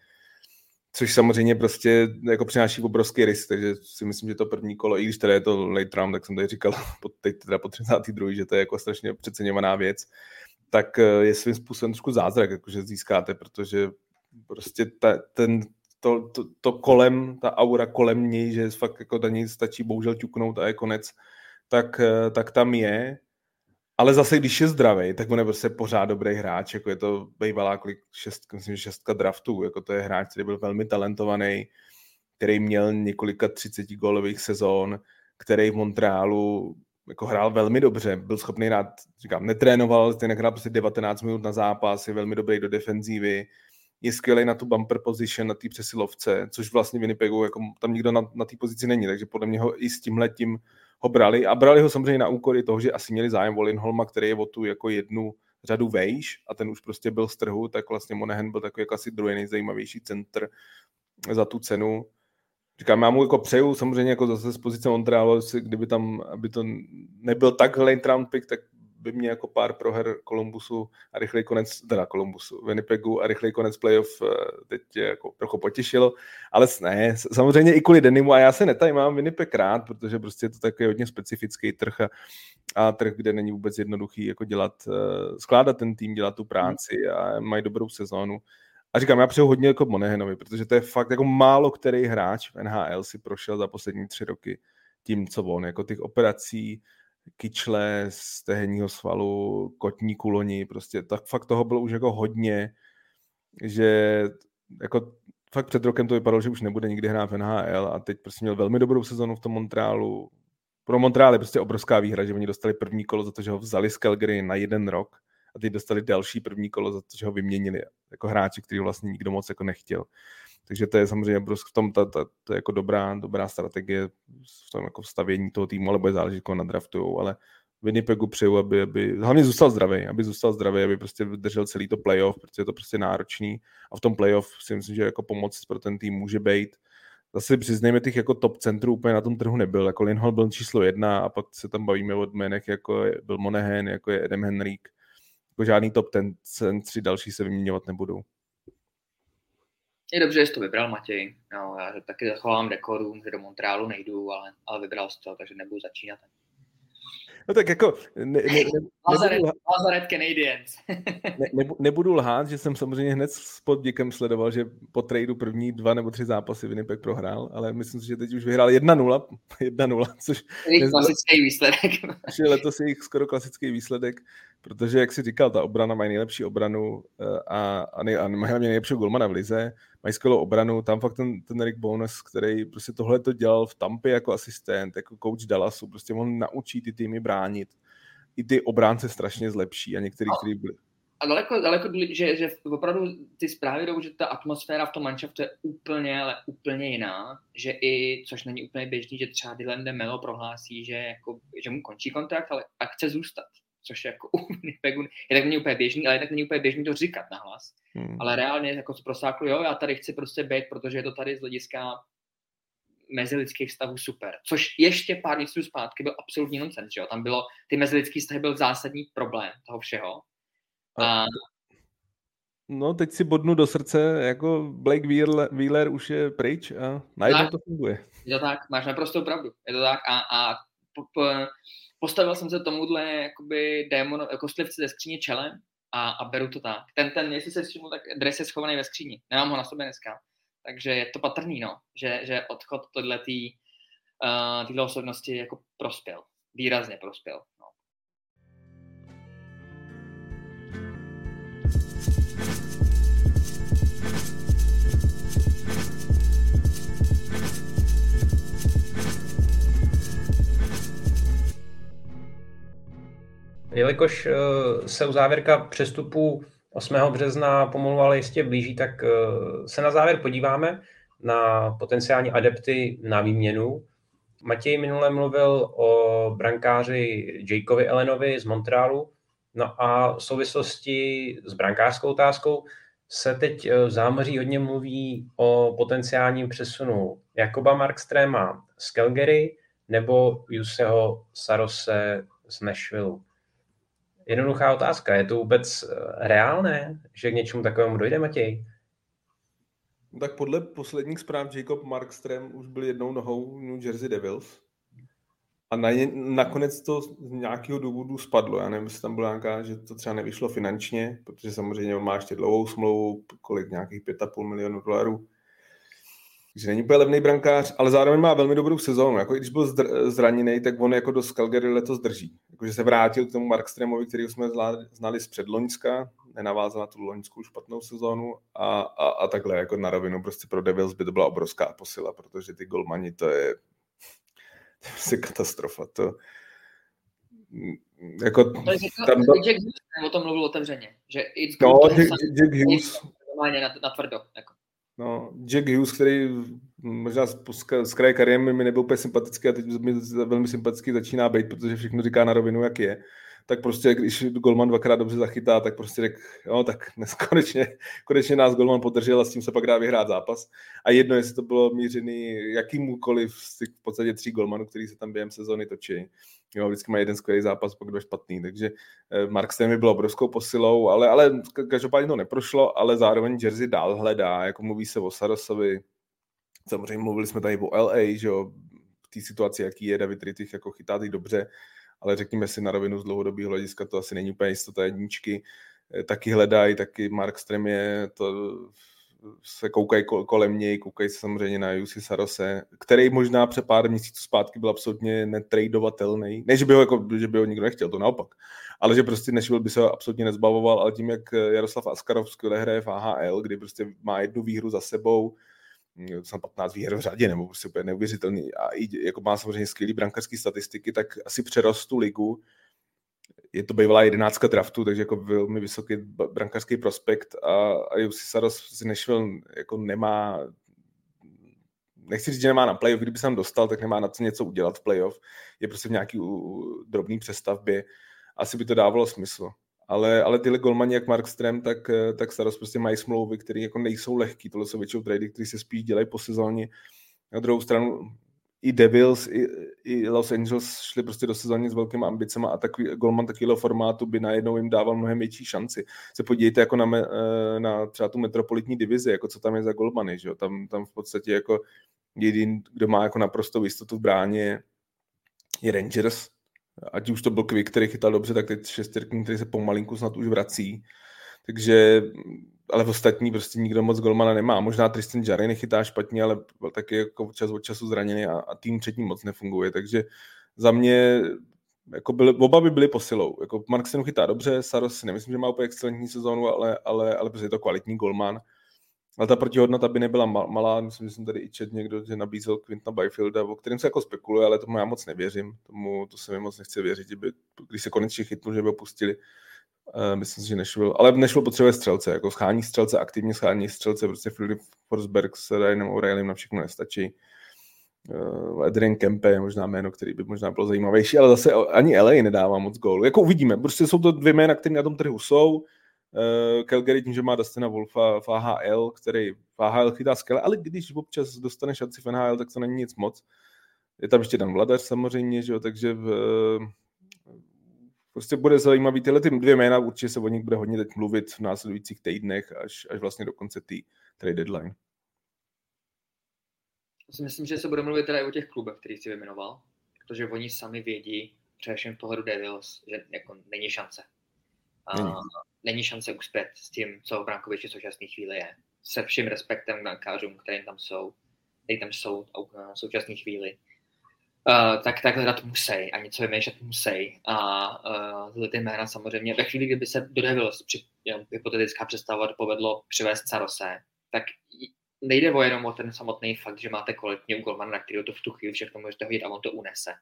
což samozřejmě prostě jako přináší obrovský risk, takže si myslím, že to první kolo, i když teda je to late round, tak jsem tady říkal teď teda po 32. že to je jako strašně přeceňovaná věc, tak eh, je svým způsobem trošku zázrak, jakože získáte, protože prostě ta, ten, to, to, to, kolem, ta aura kolem něj, že fakt jako na něj stačí bohužel ťuknout a je konec, tak, eh, tak tam je. Ale zase, když je zdravý, tak on je prostě pořád dobrý hráč, jako je to bývalá kolik, šest, myslím, šestka draftů, jako to je hráč, který byl velmi talentovaný, který měl několika 30 gólových sezón, který v Montrealu jako hrál velmi dobře, byl schopný hrát, říkám, netrénoval, ten hrál prostě 19 minut na zápas, je velmi dobrý do defenzívy, je skvělý na tu bumper position, na té přesilovce, což vlastně Winnipegu, jako tam nikdo na, na té pozici není, takže podle mě ho i s tímhle tím ho brali a brali ho samozřejmě na úkor i toho, že asi měli zájem o Lindholma, který je o tu jako jednu řadu vejš a ten už prostě byl z trhu, tak vlastně Monahan byl takový jako asi druhý nejzajímavější center za tu cenu. Říkám, já mu jako přeju samozřejmě jako zase z pozice Montrealu, kdyby tam, aby to nebyl tak late round pick, tak by mě jako pár proher Kolumbusu a rychlej konec, teda Kolumbusu, Winnipegu a rychlej konec playoff eh, teď jako trochu potěšilo, ale ne, samozřejmě i kvůli Denimu a já se netaj mám Winnipeg rád, protože prostě je to takový hodně specifický trh a, a trh, kde není vůbec jednoduchý jako dělat, eh, skládat ten tým, dělat tu práci a mají dobrou sezónu. A říkám, já přeju hodně jako Monehenovi, protože to je fakt jako málo který hráč v NHL si prošel za poslední tři roky tím, co on, jako těch operací, kyčle z tehenního svalu, kotní kuloni, prostě tak fakt toho bylo už jako hodně, že jako fakt před rokem to vypadalo, že už nebude nikdy hrát v NHL a teď prostě měl velmi dobrou sezonu v tom Montrealu. Pro Montreal je prostě obrovská výhra, že oni dostali první kolo za to, že ho vzali z Calgary na jeden rok a teď dostali další první kolo za to, že ho vyměnili jako hráči, který vlastně nikdo moc jako nechtěl. Takže to je samozřejmě v tom ta, ta, to je jako dobrá, dobrá strategie v tom jako stavění toho týmu, ale bude jako nadraftujou, ale Winnipegu přeju, aby, aby hlavně zůstal zdravý, aby zůstal zdravý, aby prostě vydržel celý to playoff, protože je to prostě náročný a v tom playoff si myslím, že jako pomoc pro ten tým může být. Zase přiznejme těch jako top centrů úplně na tom trhu nebyl, jako Lindholm byl číslo jedna a pak se tam bavíme o jménech, jako byl Monahan, jako je Adam Henrik, jako žádný top ten centři další se vyměňovat nebudou. Je dobře, že jsi to vybral, Matěj. No, já taky zachovám dekoru, že do Montrealu nejdu, ale, ale vybral jsi to, takže nebudu začínat. No tak jako... Ne, ne, ne, Lazaret, Canadiens. ne, nebudu lhát, že jsem samozřejmě hned s poddikem sledoval, že po tradu první dva nebo tři zápasy Winnipeg prohrál, ale myslím si, že teď už vyhrál 1-0, 1-0 což je klasický výsledek. Je letos jejich skoro klasický výsledek, protože, jak si říkal, ta obrana mají nejlepší obranu eh, a, a, nej, a mají hlavně nejlepšího golmana v lize, mají skvělou obranu, tam fakt ten, ten Rick Bonus, který prostě tohle to dělal v Tampě jako asistent, jako coach Dallasu, prostě on naučí ty týmy bránit. I ty obránce strašně zlepší a některý, který byli. A daleko, daleko že, že opravdu ty zprávy jdou, že ta atmosféra v tom manšaftu je úplně, ale úplně jiná, že i, což není úplně běžný, že třeba Dylan de Melo prohlásí, že, jako, že mu končí kontrakt, ale a chce zůstat což je jako u Winnipegu, je tak není úplně běžný, ale je tak není úplně běžný to říkat nahlas. Hmm. Ale reálně jako z prosáklu, jo, já tady chci prostě být, protože je to tady z hlediska mezilidských vztahů super. Což ještě pár měsíců zpátky byl absolutní nonsens, že jo? Tam bylo, ty mezilidský vztahy byl zásadní problém toho všeho. A... No, teď si bodnu do srdce, jako Blake Wheeler, Wheeler už je pryč a najednou tak, to funguje. Je to tak, máš naprosto pravdu. Je to tak a, a po, po, postavil jsem se tomuhle jakoby démon, kostlivci ze skříně čelem a, a beru to tak. Ten, ten, jestli se všiml, tak dres je schovaný ve skříni. Nemám ho na sobě dneska. Takže je to patrný, no, že, že odchod tohletý, uh, osobnosti jako prospěl. Výrazně prospěl. Jelikož eh, se u závěrka přestupu 8. března pomalu ale jistě blíží, tak eh, se na závěr podíváme na potenciální adepty na výměnu. Matěj minule mluvil o brankáři Jakeovi Elenovi z Montrealu. No a v souvislosti s brankářskou otázkou se teď eh, v zámoří hodně mluví o potenciálním přesunu Jakoba Markstréma z Calgary nebo Juseho Sarose z Nashville. Jednoduchá otázka. Je to vůbec eh, reálné, že k něčemu takovému dojde, Matěj? Tak podle posledních zpráv Jacob Markström už byl jednou nohou New Jersey Devils. A na ně, nakonec to z nějakého důvodu spadlo. Já nevím, jestli tam byla nějaká, že to třeba nevyšlo finančně, protože samozřejmě má ještě dlouhou smlouvu, kolik nějakých 5,5 milionů dolarů že není úplně levný brankář, ale zároveň má velmi dobrou sezónu. Jako když byl zraněný, tak on jako do Calgary letos drží. Jakože se vrátil k tomu Markstremovi, který jsme znali z předloňska, nenavázal na tu loňskou špatnou sezónu a, a, a, takhle jako na rovinu prostě pro Devils by to byla obrovská posila, protože ty golmani to je, to je prostě katastrofa. To, jako, to je, tam do... Jack Hughes o tom mluvil otevřeně, že it's no, Jack, Jack Hughes. Normálně na, na tvrdo. Jako. No, Jack Hughes, který možná z, z kraje kariéry mi nebyl úplně sympatický a teď mi velmi sympatický začíná být, protože všechno říká na rovinu, jak je tak prostě, když Golman dvakrát dobře zachytá, tak prostě řekl, no tak dnes konečně, konečně nás Golman podržel a s tím se pak dá vyhrát zápas. A jedno, jestli to bylo mířený jakýmukoliv z těch v podstatě tří Golmanů, který se tam během sezóny točí. Jo, vždycky má jeden skvělý zápas, pak dva špatný, takže eh, Mark Stemy byl obrovskou posilou, ale, ale každopádně to neprošlo, ale zároveň Jersey dál hledá, jako mluví se o Sarosovi, samozřejmě mluvili jsme tady o LA, že jo, v té situaci, jaký je David Rittich, jako chytá ty dobře, ale řekněme si na rovinu z dlouhodobého hlediska, to asi není úplně jistota jedničky. Eh, taky hledají, taky Mark Strem je, to se koukají kolem něj, koukají se samozřejmě na Jussi Sarose, který možná před pár měsíců zpátky byl absolutně netradovatelný. Ne, že by ho, jako, že by ho nikdo nechtěl, to naopak. Ale že prostě Nashville by se absolutně nezbavoval, ale tím, jak Jaroslav Askarov skvěle hraje v AHL, kdy prostě má jednu výhru za sebou, jsem 15 výher v řadě, nebo prostě úplně neuvěřitelný. A i, jako má samozřejmě skvělý brankářský statistiky, tak asi přerostu ligu. Je to bývalá jedenáctka draftu, takže jako velmi vysoký brankářský prospekt a, a Jussi Saros si Nashville jako nemá nechci říct, že nemá na playoff, kdyby se tam dostal, tak nemá na co něco udělat v playoff. Je prostě v nějaký drobný přestavbě. Asi by to dávalo smysl ale, ale tyhle golmani, jak Mark Strem, tak, tak Staros prostě mají smlouvy, které jako nejsou lehký. Tohle jsou většinou trady, které se spíš dělají po sezóně. Na druhou stranu i Devils, i, i Los Angeles šli prostě do sezóny s velkými ambicemi a takový golman takového formátu by najednou jim dával mnohem větší šanci. Se podívejte jako na, me, eh, na třeba tu metropolitní divizi, jako co tam je za golmany, že jo? Tam, tam v podstatě jako jediný, kdo má jako naprosto jistotu v bráně je Rangers, ať už to byl Quick, který chytal dobře, tak teď šestirkný, který se pomalinku snad už vrací. Takže, ale v ostatní prostě nikdo moc golmana nemá. Možná Tristan Jarry nechytá špatně, ale byl taky jako čas od času zraněný a, a tým třetí moc nefunguje. Takže za mě jako byly, oba by byly posilou. Jako Mark chytá dobře, Saros si nemyslím, že má úplně excelentní sezónu, ale, ale, ale prostě je to kvalitní golman. Ale ta protihodnota by nebyla malá, myslím, že jsem tady i čet někdo, že nabízel Quintna Byfielda, o kterém se jako spekuluje, ale tomu já moc nevěřím. Tomu, to se mi moc nechce věřit, by, když se konečně chytnu, že by ho pustili. Uh, myslím si, že Nashville, ale Nashville potřebuje střelce, jako schání střelce, aktivně schání střelce, prostě Philip Forsberg s Ryanem O'Reillym na všechno nestačí. Uh, Adrian Kempe je možná jméno, který by možná bylo zajímavější, ale zase ani LA nedává moc gólů. Jako uvidíme, prostě jsou to dvě jména, které na tom trhu jsou Uh, Calgary tím, že má Dustina Wolfa v AHL, který v AHL chytá skvěle, ale když občas dostane šanci v NHL, tak to není nic moc. Je tam ještě Dan Vladař samozřejmě, že jo, takže v, prostě bude zajímavý. Tyhle ty dvě jména určitě se o nich bude hodně teď mluvit v následujících týdnech až, až vlastně do konce té trade deadline. Já si myslím, že se bude mluvit teda i o těch klubech, který si vyjmenoval, protože oni sami vědí, především v pohledu Devils, že jako není šance. Není není šance uspět s tím, co v Brankoviči v současné chvíli je. Se vším respektem k brankářům, kterým tam jsou, který tam jsou v současné chvíli. Uh, tak, tak hledat musí a něco vymýšlet musí. A uh, ty jména samozřejmě, ve chvíli, kdyby se do Devils, při, hypotetická představa, povedlo přivést Carose, tak nejde o jenom o ten samotný fakt, že máte kvalitní golmana, na kterého to v tu chvíli všechno můžete hodit a on to unese.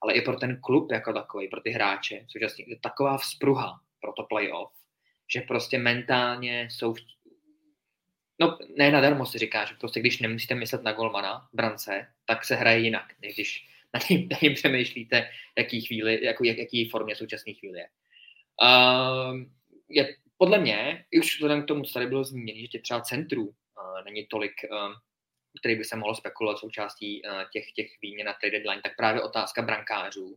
Ale i pro ten klub jako takový, pro ty hráče, současně taková vzpruha pro to playoff, že prostě mentálně jsou, v... no ne nadarmo se říká, že prostě když nemusíte myslet na golmana, brance, tak se hraje jinak, než když na tím, na tím přemýšlíte, jaký chvíli, jako, jak, jaký formě současné chvíli je. Uh, je podle mě, už vzhledem k tomu, co tady bylo zmíněno, že třeba centrů uh, není tolik, uh, který by se mohlo spekulovat součástí uh, těch, těch výměn na trade deadline, tak právě otázka brankářů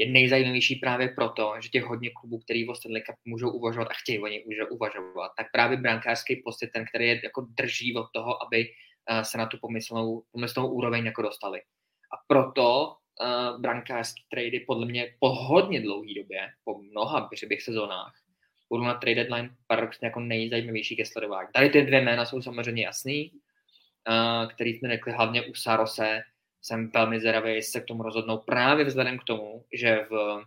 je nejzajímavější právě proto, že těch hodně klubů, který o Stanley Cup můžou uvažovat a chtějí oni uvažovat, tak právě brankářský post je ten, který je jako drží od toho, aby eh, se na tu pomyslnou, pomyslnou úroveň jako dostali. A proto uh, brankářské trady podle mě po hodně dlouhé době, po mnoha bych sezónách, budou na trade deadline paradoxně jako nejzajímavější ke sledování. Tady ty dvě jména jsou samozřejmě jasný, uh, který jsme řekli hlavně u Sarose, jsem velmi zvědavý, jestli se k tomu rozhodnou právě vzhledem k tomu, že v,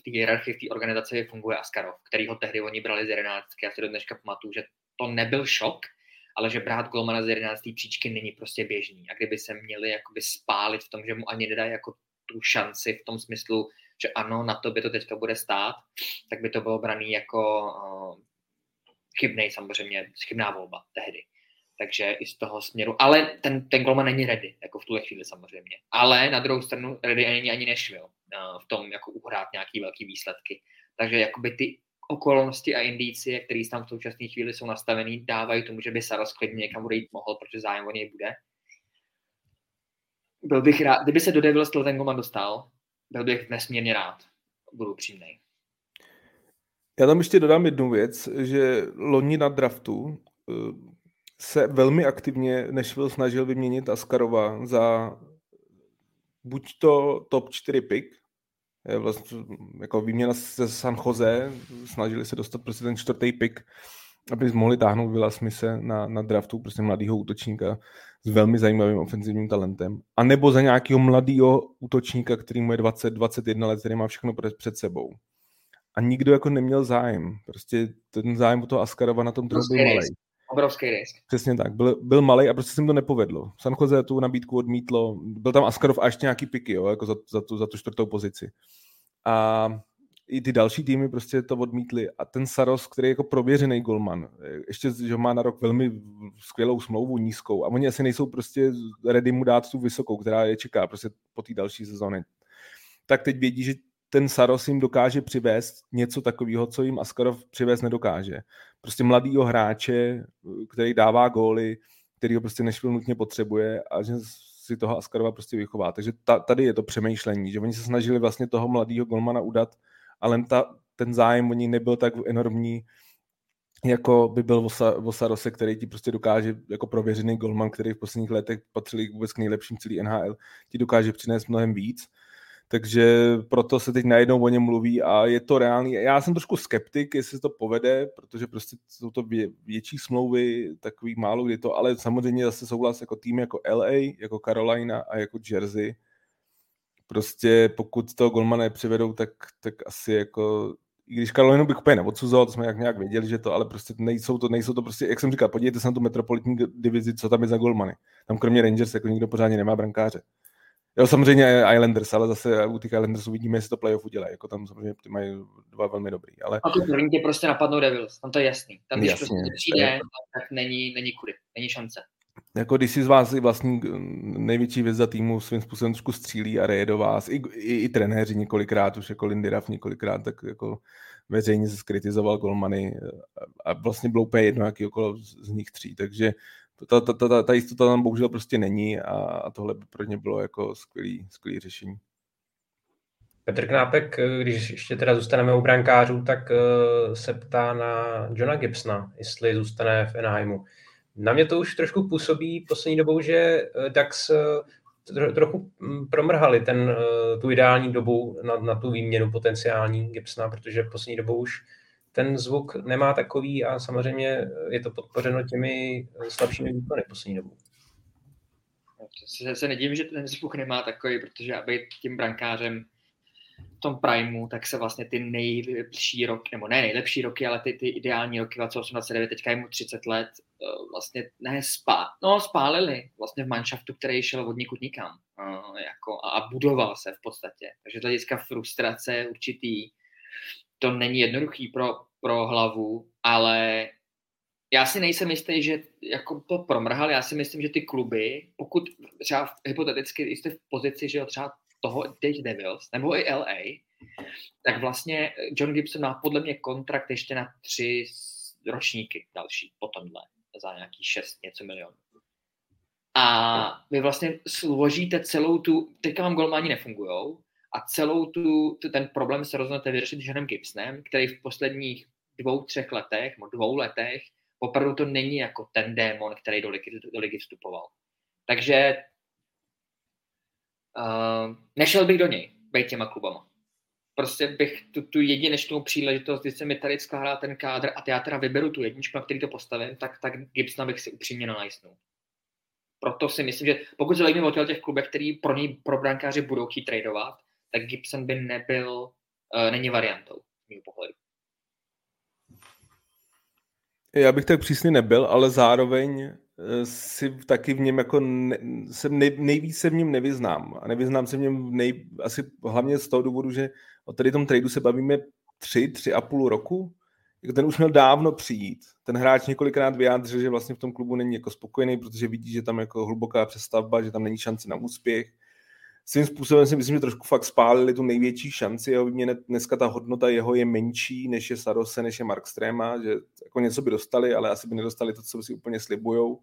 v té hierarchii, v té organizaci funguje Askarov, který ho tehdy oni brali z 11. Já si do dneška pamatuju, že to nebyl šok, ale že brát golmana z 11. příčky není prostě běžný. A kdyby se měli jakoby spálit v tom, že mu ani nedají jako tu šanci v tom smyslu, že ano, na to by to teďka bude stát, tak by to bylo braný jako uh, chybnej samozřejmě, chybná volba tehdy. Takže i z toho směru. Ale ten, ten golman není ready, jako v tuhle chvíli samozřejmě. Ale na druhou stranu ready není ani Nashville v tom, jako uhrát nějaký velký výsledky. Takže jakoby ty okolnosti a indicie, které tam v současné chvíli jsou nastavený, dávají tomu, že by Saros klidně někam odejít mohl, protože zájem o něj bude. Byl bych rád, kdyby se do Devils ten golman dostal, byl bych nesmírně rád. Budu upřímnej. Já tam ještě dodám jednu věc, že loni na draftu eh, se velmi aktivně Nashville snažil vyměnit Askarova za buď to top 4 pick, vlastně jako výměna se San Jose, snažili se dostat prostě ten čtvrtý pick, aby mohli táhnout Vila Smise na, na draftu, prostě mladého útočníka s velmi zajímavým ofenzivním talentem. A nebo za nějakého mladého útočníka, který mu je 20-21 let, který má všechno před sebou. A nikdo jako neměl zájem. Prostě ten zájem o toho Askarova na tom trhu byl malý. Obrovský risk. Přesně tak. Byl, byl malý a prostě se jim to nepovedlo. San Jose tu nabídku odmítlo. Byl tam Askarov a ještě nějaký piky, jo, jako za, za, tu, za tu čtvrtou pozici. A i ty další týmy prostě to odmítli. A ten Saros, který je jako prověřený golman, ještě že má na rok velmi skvělou smlouvu, nízkou, a oni asi nejsou prostě ready mu dát tu vysokou, která je čeká prostě po té další sezóně. Tak teď vědí, že ten Saros jim dokáže přivést něco takového, co jim Askarov přivést nedokáže. Prostě mladýho hráče, který dává góly, který ho prostě Nešvil nutně potřebuje a že si toho Askarova prostě vychová. Takže ta, tady je to přemýšlení, že oni se snažili vlastně toho mladého golmana udat, ale ta, ten zájem o ní nebyl tak enormní, jako by byl Vosarose, který ti prostě dokáže, jako prověřený golman, který v posledních letech patřil vůbec k nejlepším celý NHL, ti dokáže přinést mnohem víc takže proto se teď najednou o něm mluví a je to reálný. Já jsem trošku skeptik, jestli to povede, protože prostě jsou to vě, větší smlouvy, takový málo kdy to, ale samozřejmě zase souhlas jako tým jako LA, jako Carolina a jako Jersey. Prostě pokud to Golmana nepřivedou, tak, tak asi jako i když Karolinu bych úplně neodsuzoval, to jsme jak nějak věděli, že to, ale prostě nejsou to, nejsou to prostě, jak jsem říkal, podívejte se na tu metropolitní divizi, co tam je za golmany. Tam kromě Rangers jako nikdo pořádně nemá brankáře. Jo, samozřejmě Islanders, ale zase u těch Islanders uvidíme, jestli to playoff udělají. Jako tam samozřejmě ty mají dva velmi dobrý. Ale... A tu první tě prostě napadnou Devils, tam to je jasný. Tam když Jasně, prostě přijde, tak není, není kudy, není šance. Jako když si z vás i vlastní největší vězda týmu svým způsobem trošku střílí a reje do vás, i, i, i trenéři několikrát, už jako Lindy Ruff několikrát, tak jako veřejně se skritizoval golmany a vlastně bylo úplně jedno, jaký okolo z nich tří, takže ta, ta, ta, ta jistota tam bohužel prostě není a, a tohle by pro ně bylo jako skvělý, skvělý řešení. Petr Knápek, když ještě teda zůstaneme u brankářů, tak uh, se ptá na Johna Gibsona, jestli zůstane v Enheimu. Na mě to už trošku působí poslední dobou, že eh, Dax uh, trochu hm, promrhali ten, tu ideální dobu na, na tu výměnu potenciální Gibsona, protože poslední dobou už ten zvuk nemá takový a samozřejmě je to podpořeno těmi slabšími výkony poslední dobu. Se, se nedivím, že ten zvuk nemá takový, protože aby tím brankářem v tom primu, tak se vlastně ty nejlepší roky, nebo ne nejlepší roky, ale ty, ty ideální roky 2089, teďka je mu 30 let, eh, vlastně ne spá, no spálili vlastně v manšaftu, který šel od nikud nikam eh, jako, a budoval se v podstatě. Takže z hlediska frustrace určitý to není jednoduchý pro, pro hlavu, ale já si nejsem jistý, že jako to promrhal, já si myslím, že ty kluby, pokud třeba hypoteticky jste v pozici, že jo, třeba toho teď Devils, nebo i LA, tak vlastně John Gibson má podle mě kontrakt ještě na tři ročníky další, po tomhle, za nějaký šest něco milionů. A vy vlastně složíte celou tu, teďka vám golmani nefungujou, a celou tu, ten problém se rozhodnete vyřešit Johnem Gibsonem, který v posledních dvou, třech letech, nebo dvou letech, opravdu to není jako ten démon, který do ligy, do ligy vstupoval. Takže uh, nešel bych do něj, být těma klubama. Prostě bych tu, tu jedinečnou příležitost, když se mi tady skládá ten kádr a já teda vyberu tu jedničku, na který to postavím, tak, tak Gibsona bych si upřímně nanajsnul. Proto si myslím, že pokud se bavíme o těch klubech, který pro něj pro brankáři budou chtít tradovat, tak Gibson by nebyl, uh, není variantou z mého pohledu. Já bych tak přísně nebyl, ale zároveň eh, si taky v něm jako ne, jsem nej, nejvíc se v něm nevyznám. A nevyznám se v něm nej, asi hlavně z toho důvodu, že o tady tom tradu se bavíme tři, tři a půl roku, ten už měl dávno přijít. Ten hráč několikrát vyjádřil, že vlastně v tom klubu není jako spokojený, protože vidí, že tam jako hluboká přestavba, že tam není šance na úspěch. Svým způsobem si myslím, že trošku fakt spálili tu největší šanci. Jeho mě dneska ta hodnota jeho je menší, než je Sarose, než je Markstrema, že jako něco by dostali, ale asi by nedostali to, co si úplně slibujou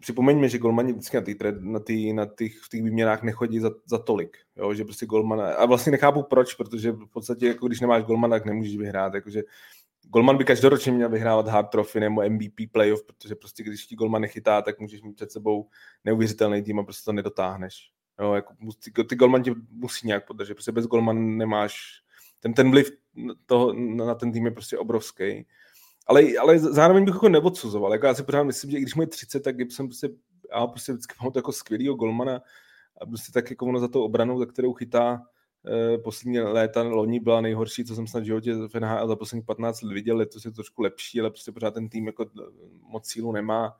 připomeňme, že golmani vždycky na, tý, na, tý, na těch, v těch výměnách nechodí za, za tolik, jo? že prostě golmana, a vlastně nechápu proč, protože v podstatě, jako když nemáš golmana, tak nemůžeš vyhrát, jakože Golman by každoročně měl vyhrávat hard trophy nebo MVP playoff, protože prostě když ti golman nechytá, tak můžeš mít před sebou neuvěřitelný tým a prostě to nedotáhneš. Jo, jako, ty, ty golman ti musí nějak podržet, protože bez golman nemáš, ten, ten vliv toho, na ten tým je prostě obrovský ale, ale zároveň bych jako neodsuzoval. Jako já si pořád myslím, že když mu je 30, tak Gibson prostě, já prostě vždycky mám jako skvělýho golmana a prostě tak jako ono za tou obranou, za kterou chytá eh, poslední léta, loni byla nejhorší, co jsem snad v životě v NHL za posledních 15 let viděl, letos je trošku lepší, ale prostě pořád ten tým jako moc sílu nemá.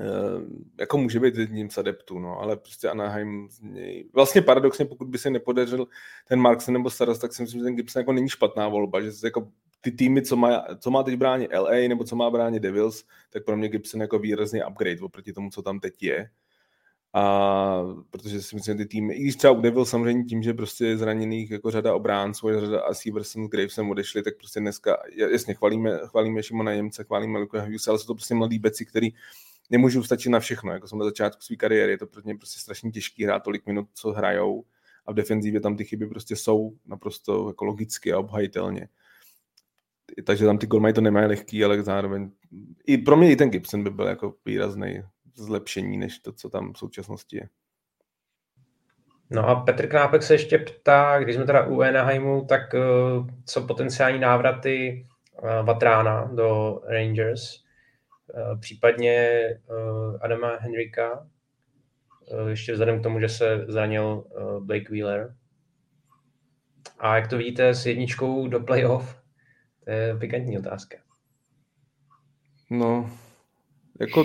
Uh, jako může být jedním z adeptů, no, ale prostě Anaheim z něj... Vlastně paradoxně, pokud by se nepodařil ten Marksen nebo Starost, tak si myslím, že ten Gibson jako není špatná volba, že jako ty týmy, co má, co má teď bránit LA nebo co má bránit Devils, tak pro mě Gibson jako výrazný upgrade oproti tomu, co tam teď je. A protože si myslím, že ty týmy, i když třeba u Devils samozřejmě tím, že prostě je zraněných jako řada obránců, řada a Severson s Gravesem odešli, tak prostě dneska, jasně, chválíme, chválíme Šimona Němce, chválíme Luka Hughes, ale jsou to prostě mladí beci, který nemůžou stačit na všechno, jako jsem na začátku své kariéry, je to pro mě prostě strašně těžký hrát tolik minut, co hrajou. A v defenzívě tam ty chyby prostě jsou naprosto jako logicky a obhajitelně. Takže tam ty golmaj to nemají lehký, ale zároveň i pro mě i ten Gibson by byl jako výrazný zlepšení, než to, co tam v současnosti je. No a Petr Knápek se ještě ptá, když jsme teda u Anaheimu, tak uh, co potenciální návraty uh, Vatrána do Rangers, případně uh, Adama Henrika, uh, ještě vzhledem k tomu, že se zranil Blake Wheeler. A jak to vidíte s jedničkou do playoff? To je pikantní otázka. No, jako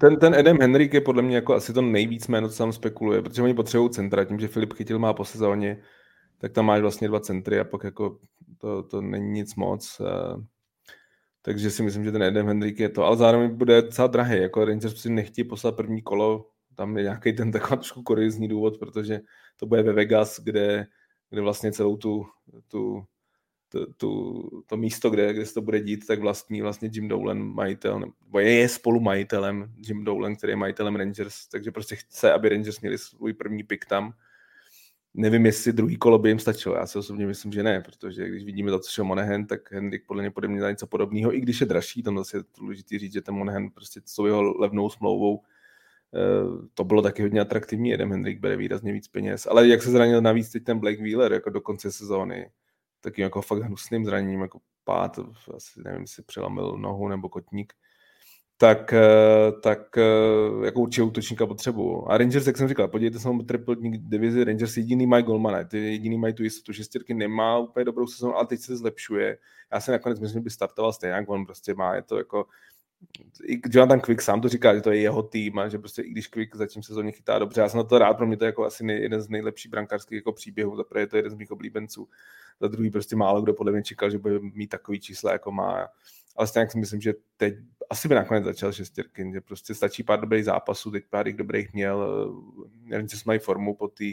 ten, ten Adam Henrik je podle mě jako asi to nejvíc jméno, co tam spekuluje, protože oni potřebují centra, tím, že Filip Chytil má po sezóně, tak tam máš vlastně dva centry a pak jako to, to není nic moc. Takže si myslím, že ten Adam Henrik je to, ale zároveň bude docela drahý, jako Rangers si nechtí poslat první kolo, tam je nějaký ten takový trošku korizní důvod, protože to bude ve Vegas, kde, kde vlastně celou tu, tu to, tu, to místo, kde, kde se to bude dít, tak vlastní vlastně Jim Dolan majitel, nebo je, je spolu majitelem Jim Dolan, který je majitelem Rangers, takže prostě chce, aby Rangers měli svůj první pick tam. Nevím, jestli druhý kolo by jim stačilo. Já si osobně myslím, že ne, protože když vidíme to, co šel Monahan, tak Henrik podle mě pode mě něco podobného, i když je dražší, tam zase je důležité říct, že ten Monahan prostě s jeho levnou smlouvou eh, to bylo taky hodně atraktivní, jeden Hendrik bere výrazně víc peněz, ale jak se zranil navíc teď ten Blake Wheeler jako do konce sezóny, takým jako fakt hnusným zraněním, jako pád, asi nevím, jestli přelomil nohu nebo kotník, tak, eh, tak eh, jako určitě útočníka potřebu. A Rangers, jak jsem říkal, podívejte se na triple divizi, Rangers jediný mají golmana, ty jediný mají tu jistotu, šestěrky nemá úplně dobrou sezónu, ale teď se zlepšuje. Já si nakonec myslím, že by startoval stejně, on prostě má, je to jako i Jonathan Quick sám to říká, že to je jeho tým a že prostě i když Quick zatím sezóně chytá dobře, já jsem na to rád, pro mě to je jako asi jeden z nejlepších brankářských jako příběhů, za je to jeden z mých oblíbenců, za druhý prostě málo kdo podle mě čekal, že bude mít takový čísla, jako má. Ale stejně si myslím, že teď asi by nakonec začal šestěrky, že prostě stačí pár dobrých zápasů, teď pár jich dobrých měl, nevím, jestli mají formu po té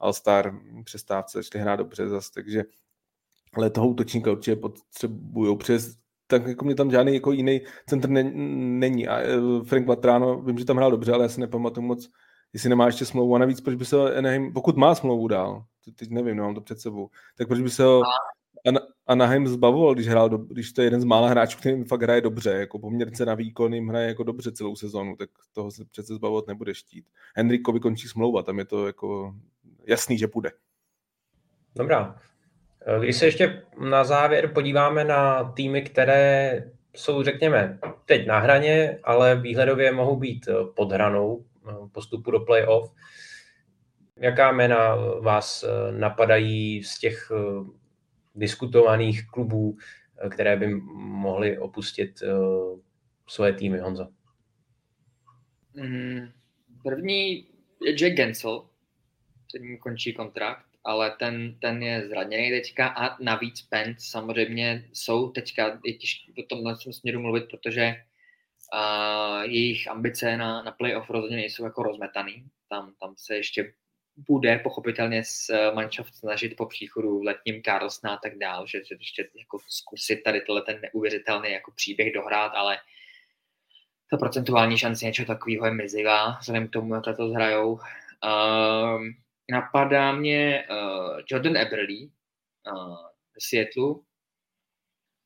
All-Star přestávce, začali hrát dobře zase, takže ale toho útočníka určitě potřebují přes tak jako mě tam žádný jako jiný centr ne, není. A uh, Frank Vatrano, vím, že tam hrál dobře, ale já si nepamatuju moc, jestli nemá ještě smlouvu. A navíc, proč by se Anaheim, pokud má smlouvu dál, teď nevím, nemám to před sebou, tak proč by se ho Anaheim zbavoval, když hrál, do, když to je jeden z mála hráčů, který fakt hraje dobře, jako poměrce na výkon jim hraje jako dobře celou sezonu, tak toho se přece zbavovat nebude štít. Henrikovi končí smlouva, tam je to jako jasný, že půjde. Dobrá. Když se ještě na závěr podíváme na týmy, které jsou, řekněme, teď na hraně, ale výhledově mohou být pod hranou postupu do playoff. Jaká jména vás napadají z těch diskutovaných klubů, které by mohly opustit svoje týmy, Honzo? Mm, první je Jack Gensel, ním končí kontrakt ale ten, ten je zraněný teďka a navíc Pence samozřejmě jsou teďka, je těžké o tomhle směru mluvit, protože uh, jejich ambice na, na playoff rozhodně nejsou jako rozmetaný. Tam, tam se ještě bude pochopitelně s eh, Mannschaft snažit po příchodu letním Carlsna a tak dál, že, že ještě jako zkusit tady tohle ten neuvěřitelný jako příběh dohrát, ale ta procentuální šance něčeho takového je mizivá, vzhledem k tomu, jak to zhrajou. Uh, napadá mě uh, Jordan Eberly uh, Seattle,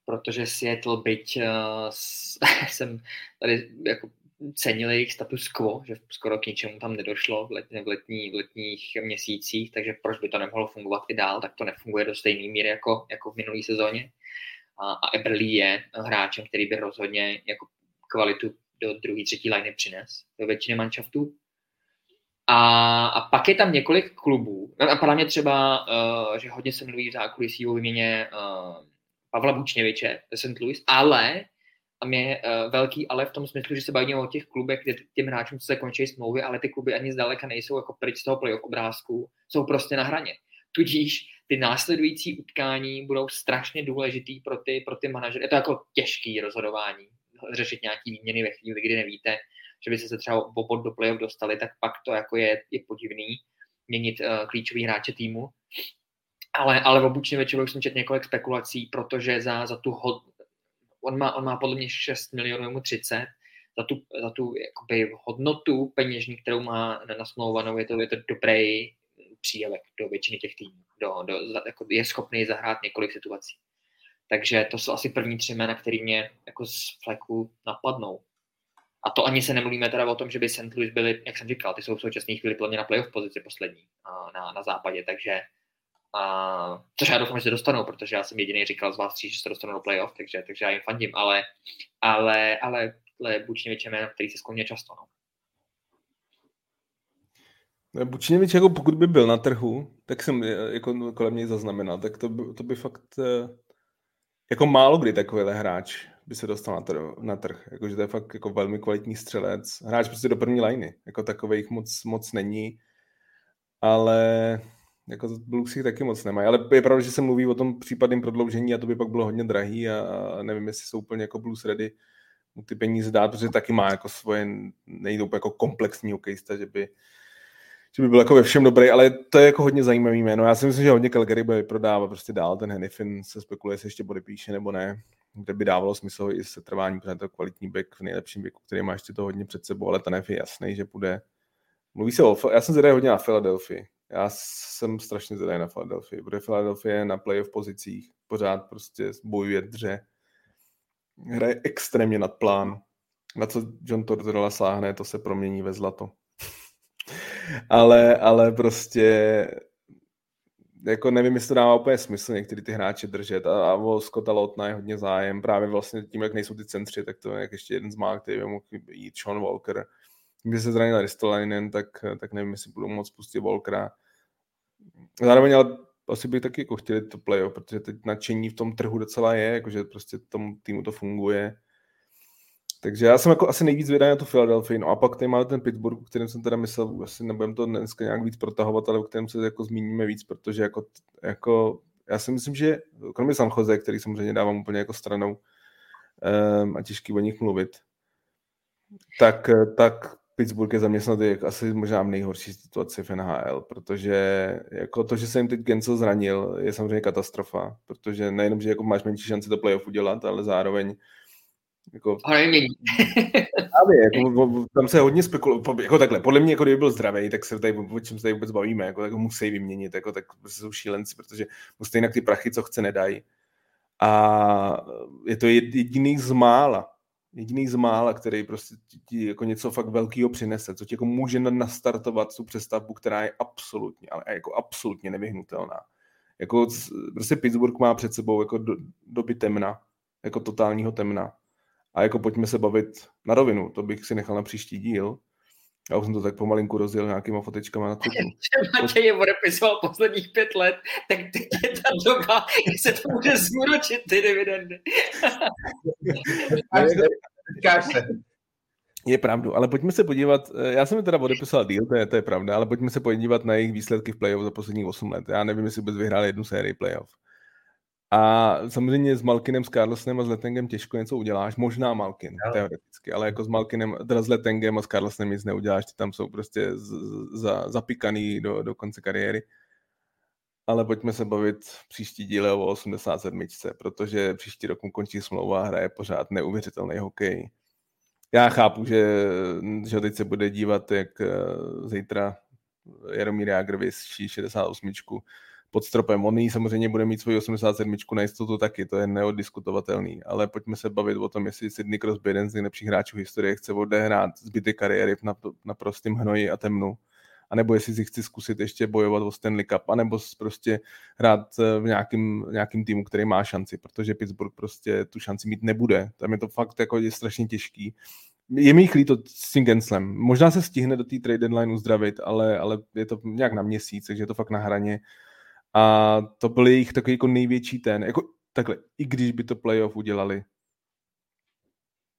protože Seattle, byť uh, jsem tady jako cenili jejich status quo, že skoro k ničemu tam nedošlo v, let, v, letní, v letních měsících, takže proč by to nemohlo fungovat i dál, tak to nefunguje do stejné míry jako, jako v minulé sezóně. A, a Eberly je hráčem, který by rozhodně jako kvalitu do druhé, třetí liny přines do většiny manšaftů. A, a pak je tam několik klubů. Napadá mě třeba, uh, že hodně se mluví v zákulisí o výměně uh, Pavla Bučněviče ze St. Louis, ale tam je uh, velký ale v tom smyslu, že se bavíme o těch klubech, kde těm hráčům se končí smlouvy, ale ty kluby ani zdaleka nejsou jako pryč z toho playoff obrázku, jsou prostě na hraně. Tudíž ty následující utkání budou strašně důležitý pro ty, pro ty manažery. Je to jako těžký rozhodování, řešit nějaký výměny ve chvíli, kdy nevíte, že by se třeba o bod do playoff dostali, tak pak to jako je, je podivný měnit uh, klíčový hráče týmu. Ale, ale v obučně večeru jsem četl několik spekulací, protože za, za tu hod, on má, on má podle mě 6 milionů, mu 30, za tu, za tu jakoby, hodnotu peněžní, kterou má nasmlouvanou, je to, je to dobrý příjevek do většiny těch týmů. Do, do, jako je schopný zahrát několik situací. Takže to jsou asi první tři jména, které mě jako z fleku napadnou. A to ani se nemluvíme teda o tom, že by St. Louis byli, jak jsem říkal, ty jsou v současné chvíli plně na playoff pozici poslední na, na západě, takže a, což já doufám, že se dostanou, protože já jsem jediný říkal z vás tří, že se dostanou do playoff, takže, takže já jim fandím, ale, ale, ale je Bučněvič jméno, který se skloně často. No. Bučněvič, jako pokud by byl na trhu, tak jsem jako kolem něj zaznamenal, tak to by, to by fakt eh, jako málo kdy takovýhle hráč by se dostal na, trh, na trh. Jakože to je fakt jako velmi kvalitní střelec. Hráč prostě do první liny. Jako takových moc, moc není. Ale jako Blues jich taky moc nemají. Ale je pravda, že se mluví o tom případném prodloužení a to by pak bylo hodně drahý a, nevím, jestli jsou úplně jako Blues ready mu ty peníze dát, protože taky má jako svoje, nejde úplně jako komplexní hokejista, že by, že by byl jako ve všem dobrý, ale to je jako hodně zajímavý jméno. Já si myslím, že hodně Calgary bude prodávat prostě dál, ten Hennifin se spekuluje, jestli ještě bude píše nebo ne, kde by dávalo smysl i se trvání, protože to kvalitní back v nejlepším věku, který má ještě to hodně před sebou, ale ten je jasný, že bude. Mluví se o, já jsem zvědavý hodně na Philadelphia. Já jsem strašně zvědavý na Philadelphia, protože Philadelphia na playoff pozicích pořád prostě bojuje dře. Hraje extrémně nad plán. Na co John Tortorella sáhne, to se promění ve zlato ale, ale prostě jako nevím, jestli to dává úplně smysl některý ty hráče držet a, a o Scotta Lotna je hodně zájem, právě vlastně tím, jak nejsou ty centři, tak to je jak ještě jeden z mála, který by mohl jít Sean Walker. Když se zranil Ristolainen, tak, tak nevím, jestli budou moc pustit Walkera. Zároveň ale asi bych taky jako chtěli to playoff, protože teď nadšení v tom trhu docela je, jakože prostě tomu týmu to funguje takže já jsem jako asi nejvíc vydal na tu Philadelphia. No a pak tady máme ten Pittsburgh, o kterém jsem teda myslel, asi nebudeme to dneska nějak víc protahovat, ale o kterém se jako zmíníme víc, protože jako, jako já si myslím, že kromě San Jose, který samozřejmě dávám úplně jako stranou um, a těžký o nich mluvit, tak, tak Pittsburgh je zaměstnat jak asi možná v nejhorší situaci v NHL, protože jako to, že se jim teď Gensel zranil, je samozřejmě katastrofa, protože nejenom, že jako máš menší šanci to playoff udělat, ale zároveň jako, právě, jako, tam se hodně spekuluje, jako takhle, podle mě, jako kdyby byl zdravý, tak se tady, o čem se tady vůbec bavíme, jako, tak ho musí vyměnit, jako, tak prostě jsou šílenci, protože mu stejně ty prachy, co chce, nedají. A je to jediný z mála, jediný z mála, který prostě ti jako něco fakt velkého přinese, co ti jako může nastartovat tu přestavbu, která je absolutně, ale jako absolutně nevyhnutelná. Jako prostě Pittsburgh má před sebou jako do, doby temna, jako totálního temna. A jako pojďme se bavit na rovinu, to bych si nechal na příští díl. Já už jsem to tak pomalinku rozdělil nějakýma fotečkama na Twitteru. Matěj je odepisoval posledních pět let, tak teď je doba, kdy se to může zúročit ty dividendy. Se. Je pravdu, ale pojďme se podívat, eh, já jsem mi teda odepisoval deal, to je, to je pravda, ale pojďme se podívat na jejich výsledky v playoff za posledních 8 let. Já nevím, jestli vůbec vyhráli jednu sérii playoff. A samozřejmě s Malkinem, s Carlsonem a s Letengem těžko něco uděláš. Možná Malkin, no. teoreticky, ale jako s Malkinem, teda s Letengem a s Carlsonem nic neuděláš, ty tam jsou prostě z, za, zapikaný do, do konce kariéry. Ale pojďme se bavit příští díle o 87, protože příští rok mu končí smlouva a hraje pořád neuvěřitelný hokej. Já chápu, že, že teď se bude dívat, jak eh, zítra Jaromír Jágr vysčí 68 pod stropem. On samozřejmě bude mít svoji 87 na jistotu taky, to je neodiskutovatelný, ale pojďme se bavit o tom, jestli Sidney Crosby, jeden z nejlepších hráčů historie, chce odehrát zbytek kariéry na, na prostým hnoji a temnu, anebo jestli si chci zkusit ještě bojovat o Stanley Cup, anebo prostě hrát v nějakým, nějakým týmu, který má šanci, protože Pittsburgh prostě tu šanci mít nebude. Tam je to fakt jako je strašně těžký. Je mi líto s tím Genslem. Možná se stihne do té trade deadline uzdravit, ale, ale je to nějak na měsíc, takže je to fakt na hraně. A to byl jejich takový jako největší ten, jako takhle, i když by to playoff udělali,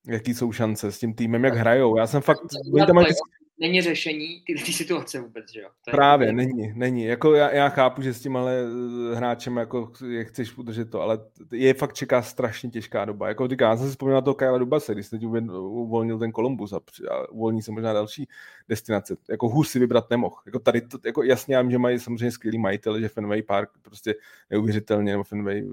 jaký jsou šance s tím týmem, jak hrajou. Já jsem fakt... Oni tam mají není řešení ty, ty situace vůbec, že jo? To Právě, je... není, není. Jako já, já, chápu, že s tím ale eh, hráčem jako je chceš udržet to, ale je fakt čeká strašně těžká doba. Jako říká, já jsem si vzpomněl toho Kyle Dubase, když teď uvolnil ten Columbus a, a uvolní se možná další destinace. Jako hůř si vybrat nemohl. Jako tady to, jako jasně, já vím, že mají samozřejmě skvělý majitel, že Fenway Park prostě neuvěřitelně, nebo Fenway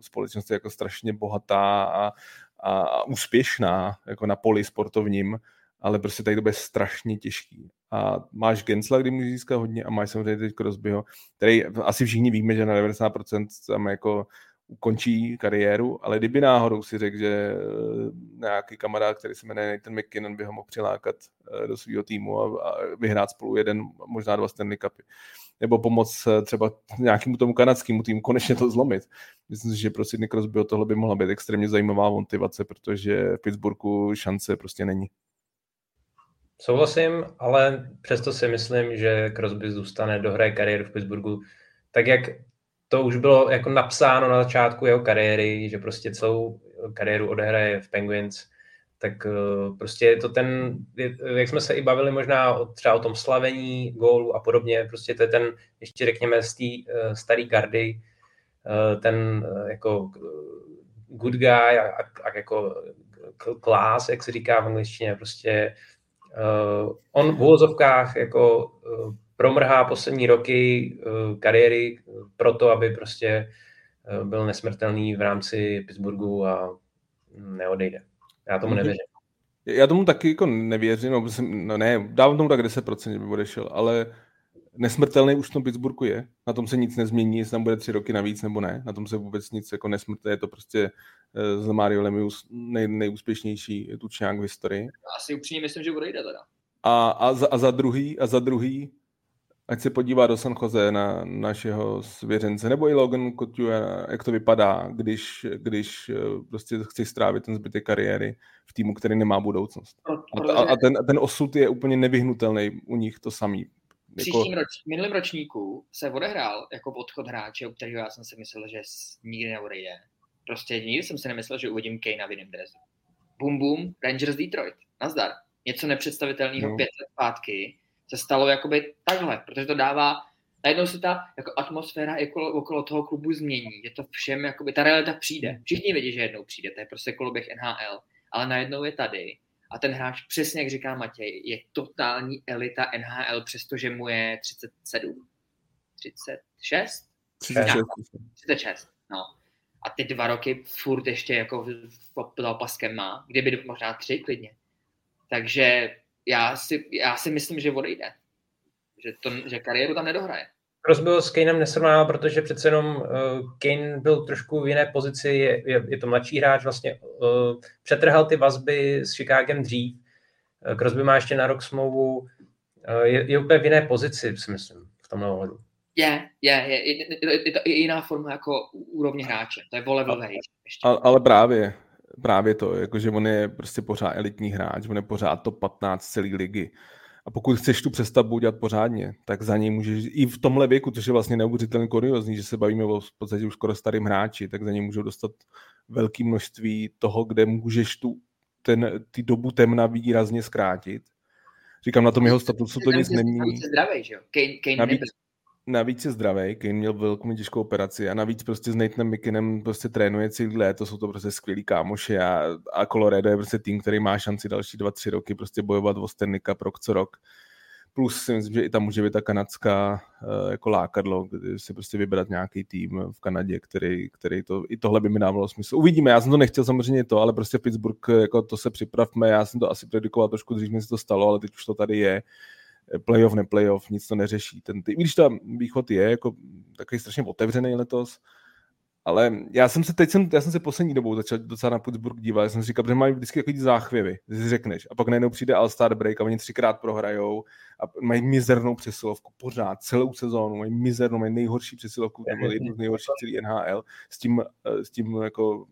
společnost je jako strašně bohatá a, a, a úspěšná jako na poli sportovním ale prostě tady to bude strašně těžký. A máš Gensla, kdy můžeš získat hodně a máš samozřejmě teď Crosbyho, který asi všichni víme, že na 90% tam jako ukončí kariéru, ale kdyby náhodou si řekl, že eh, nějaký kamarád, který se jmenuje Nathan McKinnon, by ho mohl přilákat eh, do svého týmu a, a vyhrát spolu jeden, možná dva Stanley Cupy. Nebo pomoct eh, třeba nějakému tomu kanadskému týmu konečně to zlomit. Myslím si, že pro Sidney Crosbyho tohle by mohla být extrémně zajímavá motivace, protože v Pittsburghu šance prostě není. Souhlasím, ale přesto si myslím, že Crosby zůstane do hry kariéru v Pittsburghu, tak jak to už bylo jako napsáno na začátku jeho kariéry, že prostě celou kariéru odehraje v Penguins, tak eh, prostě je to ten, jak jsme se i bavili možná o, třeba o tom slavení gólu a podobně, prostě to je ten, ještě řekněme, z té uh, starý gardy, uh, ten jako good guy a, a, jako class, jak se říká v angličtině, prostě on v úvozovkách jako uh, promrhá poslední roky uh, kariéry proto, aby prostě byl nesmrtelný v rámci Pittsburghu a neodejde. Já tomu mhm. nevěřím. Já tomu taky jako nevěřím, no, no ne, dávám tomu tak 10%, že by odešel, ale nesmrtelný už v tom Pittsburghu je. Na tom se nic nezmění, jestli tam bude tři roky navíc nebo ne. Na tom se vůbec nic jako nesmrtelné. Je to prostě z Mario Lemius nej, nejúspěšnější tučňák v historii. Asi upřímně myslím, že odejde teda. A, a, za, a za druhý, a za druhý, ať se podívá do San Jose na našeho svěřence, nebo i Logan Couture, jak to vypadá, když, když eh, prostě chci strávit ten zbytek kariéry v týmu, který nemá budoucnost. A, a, a ten, ten osud je úplně nevyhnutelný u nich to samý příštím jako... roč, minulém ročníku se odehrál jako odchod hráče, u kterého já jsem si myslel, že nikdy neodejde. Prostě nikdy jsem si nemyslel, že uvidím Kane v jiném dresu. Bum bum, Rangers Detroit. Nazdar. Něco nepředstavitelného no. pět let zpátky se stalo jakoby takhle, protože to dává najednou se ta jako atmosféra okolo, okolo toho klubu změní. Je to všem, jakoby, ta realita přijde. Všichni vědí, že jednou přijde, to je prostě koloběh NHL, ale najednou je tady a ten hráč, přesně jak říká Matěj, je totální elita NHL, přestože mu je 37, 36? 36. 36, no. A ty dva roky furt ještě jako v opaskem má, kdyby možná tři klidně. Takže já si, já si myslím, že odejde. Že, to, že kariéru tam nedohraje. Crosby s Kanem nesrovnával, protože přece jenom uh, Kane byl trošku v jiné pozici, je, je, je to mladší hráč, vlastně uh, přetrhal ty vazby s Chicagem dřív. Uh, Crosby má ještě na rok smlouvu, uh, je, je úplně v jiné pozici, si myslím, v tomhle ohledu. Je, je, je, je, je, je to jiná forma jako úrovně hráče, to je vole Ale, ale právě, právě to, jakože on je prostě pořád elitní hráč, on je pořád top 15 celé ligy. A pokud chceš tu přestavbu udělat pořádně, tak za něj můžeš i v tomhle věku, což je vlastně neuvěřitelně kuriozní, že se bavíme o v podstatě už skoro starým hráči, tak za něj můžou dostat velké množství toho, kde můžeš tu ten, ty dobu temna výrazně zkrátit. Říkám, na tom jeho statusu to nic je zdravý, že jo? Kane, Kane Navíc, nebyl. Navíc je zdravý, Kane měl velkou těžkou operaci a navíc prostě s Nathanem Mikinem prostě trénuje celý léto, jsou to prostě skvělí kámoši a, a Colorado je prostě tým, který má šanci další dva, tři roky prostě bojovat o Stanley Cup rok co rok. Plus si myslím, že i tam může být ta kanadská uh, jako lákadlo, kdy si prostě vybrat nějaký tým v Kanadě, který, který to, i tohle by mi dávalo smysl. Uvidíme, já jsem to nechtěl samozřejmě to, ale prostě Pittsburgh, jako to se připravme, já jsem to asi predikoval trošku dřív, mi se to stalo, ale teď už to tady je playoff, ne playoff, nic to neřeší. Ten, ty, i když tam východ je jako takový strašně otevřený letos, ale já jsem se teď jsem, já jsem se poslední dobou začal docela na Pittsburgh dívat, já jsem si říkal, že mají vždycky takový záchvěvy, že si řekneš, a pak najednou přijde All-Star break a oni třikrát prohrajou a mají mizernou přesilovku pořád, celou sezónu, mají mizernou, mají nejhorší přesilovku, nebo jednu z nejhorších celý NHL, s tím, eh, s tím jako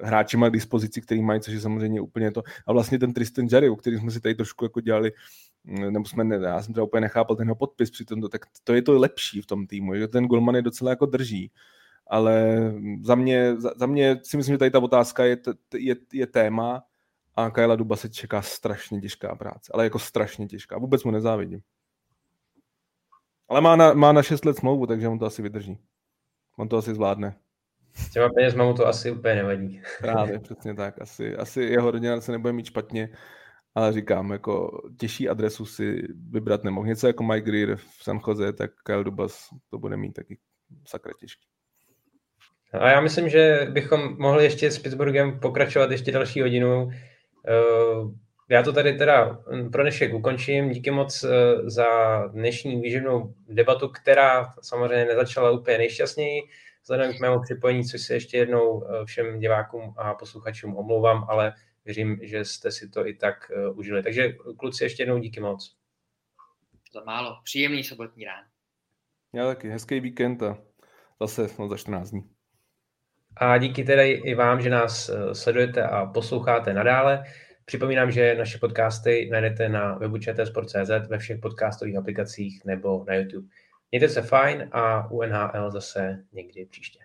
hráči mají dispozici, který mají, což je samozřejmě úplně to. A vlastně ten Tristan Jarry, o který jsme si tady trošku jako dělali, nebo jsme, ne, já jsem třeba úplně nechápal ten jeho podpis při tomto, tak to je to lepší v tom týmu, že ten golman je docela jako drží ale za mě, za, za mě si myslím, že tady ta otázka je, je, je téma a Kajla Duba se čeká strašně těžká práce, ale jako strašně těžká. Vůbec mu nezávidím. Ale má na, má na 6 let smlouvu, takže on to asi vydrží. On to asi zvládne. S těma penězma mu to asi úplně nevadí. Právě, přesně tak. Asi, asi jeho rodina se nebude mít špatně, ale říkám, jako těžší adresu si vybrat nemohl. Něco jako Mike Greer v San Jose, tak Kyle Dubas to bude mít taky sakra těžký. A já myslím, že bychom mohli ještě s Pittsburghem pokračovat ještě další hodinu. Eh, já to tady teda pro dnešek ukončím. Díky moc eh, za dnešní výživnou debatu, která samozřejmě nezačala úplně nejšťastněji, vzhledem k mému připojení, což se ještě jednou eh, všem divákům a posluchačům omlouvám, ale věřím, že jste si to i tak užili. Takže kluci ještě jednou díky moc. Za málo. Příjemný sobotní ráno. Já taky. Hezký víkend a zase no, za 14 dní. A díky tedy i vám, že nás eh, sledujete a posloucháte nadále. Připomínám, že naše podcasty najdete na webu čtsport.cz, ve všech podcastových aplikacích nebo na YouTube. Mějte se fajn a u NHL zase někdy příště.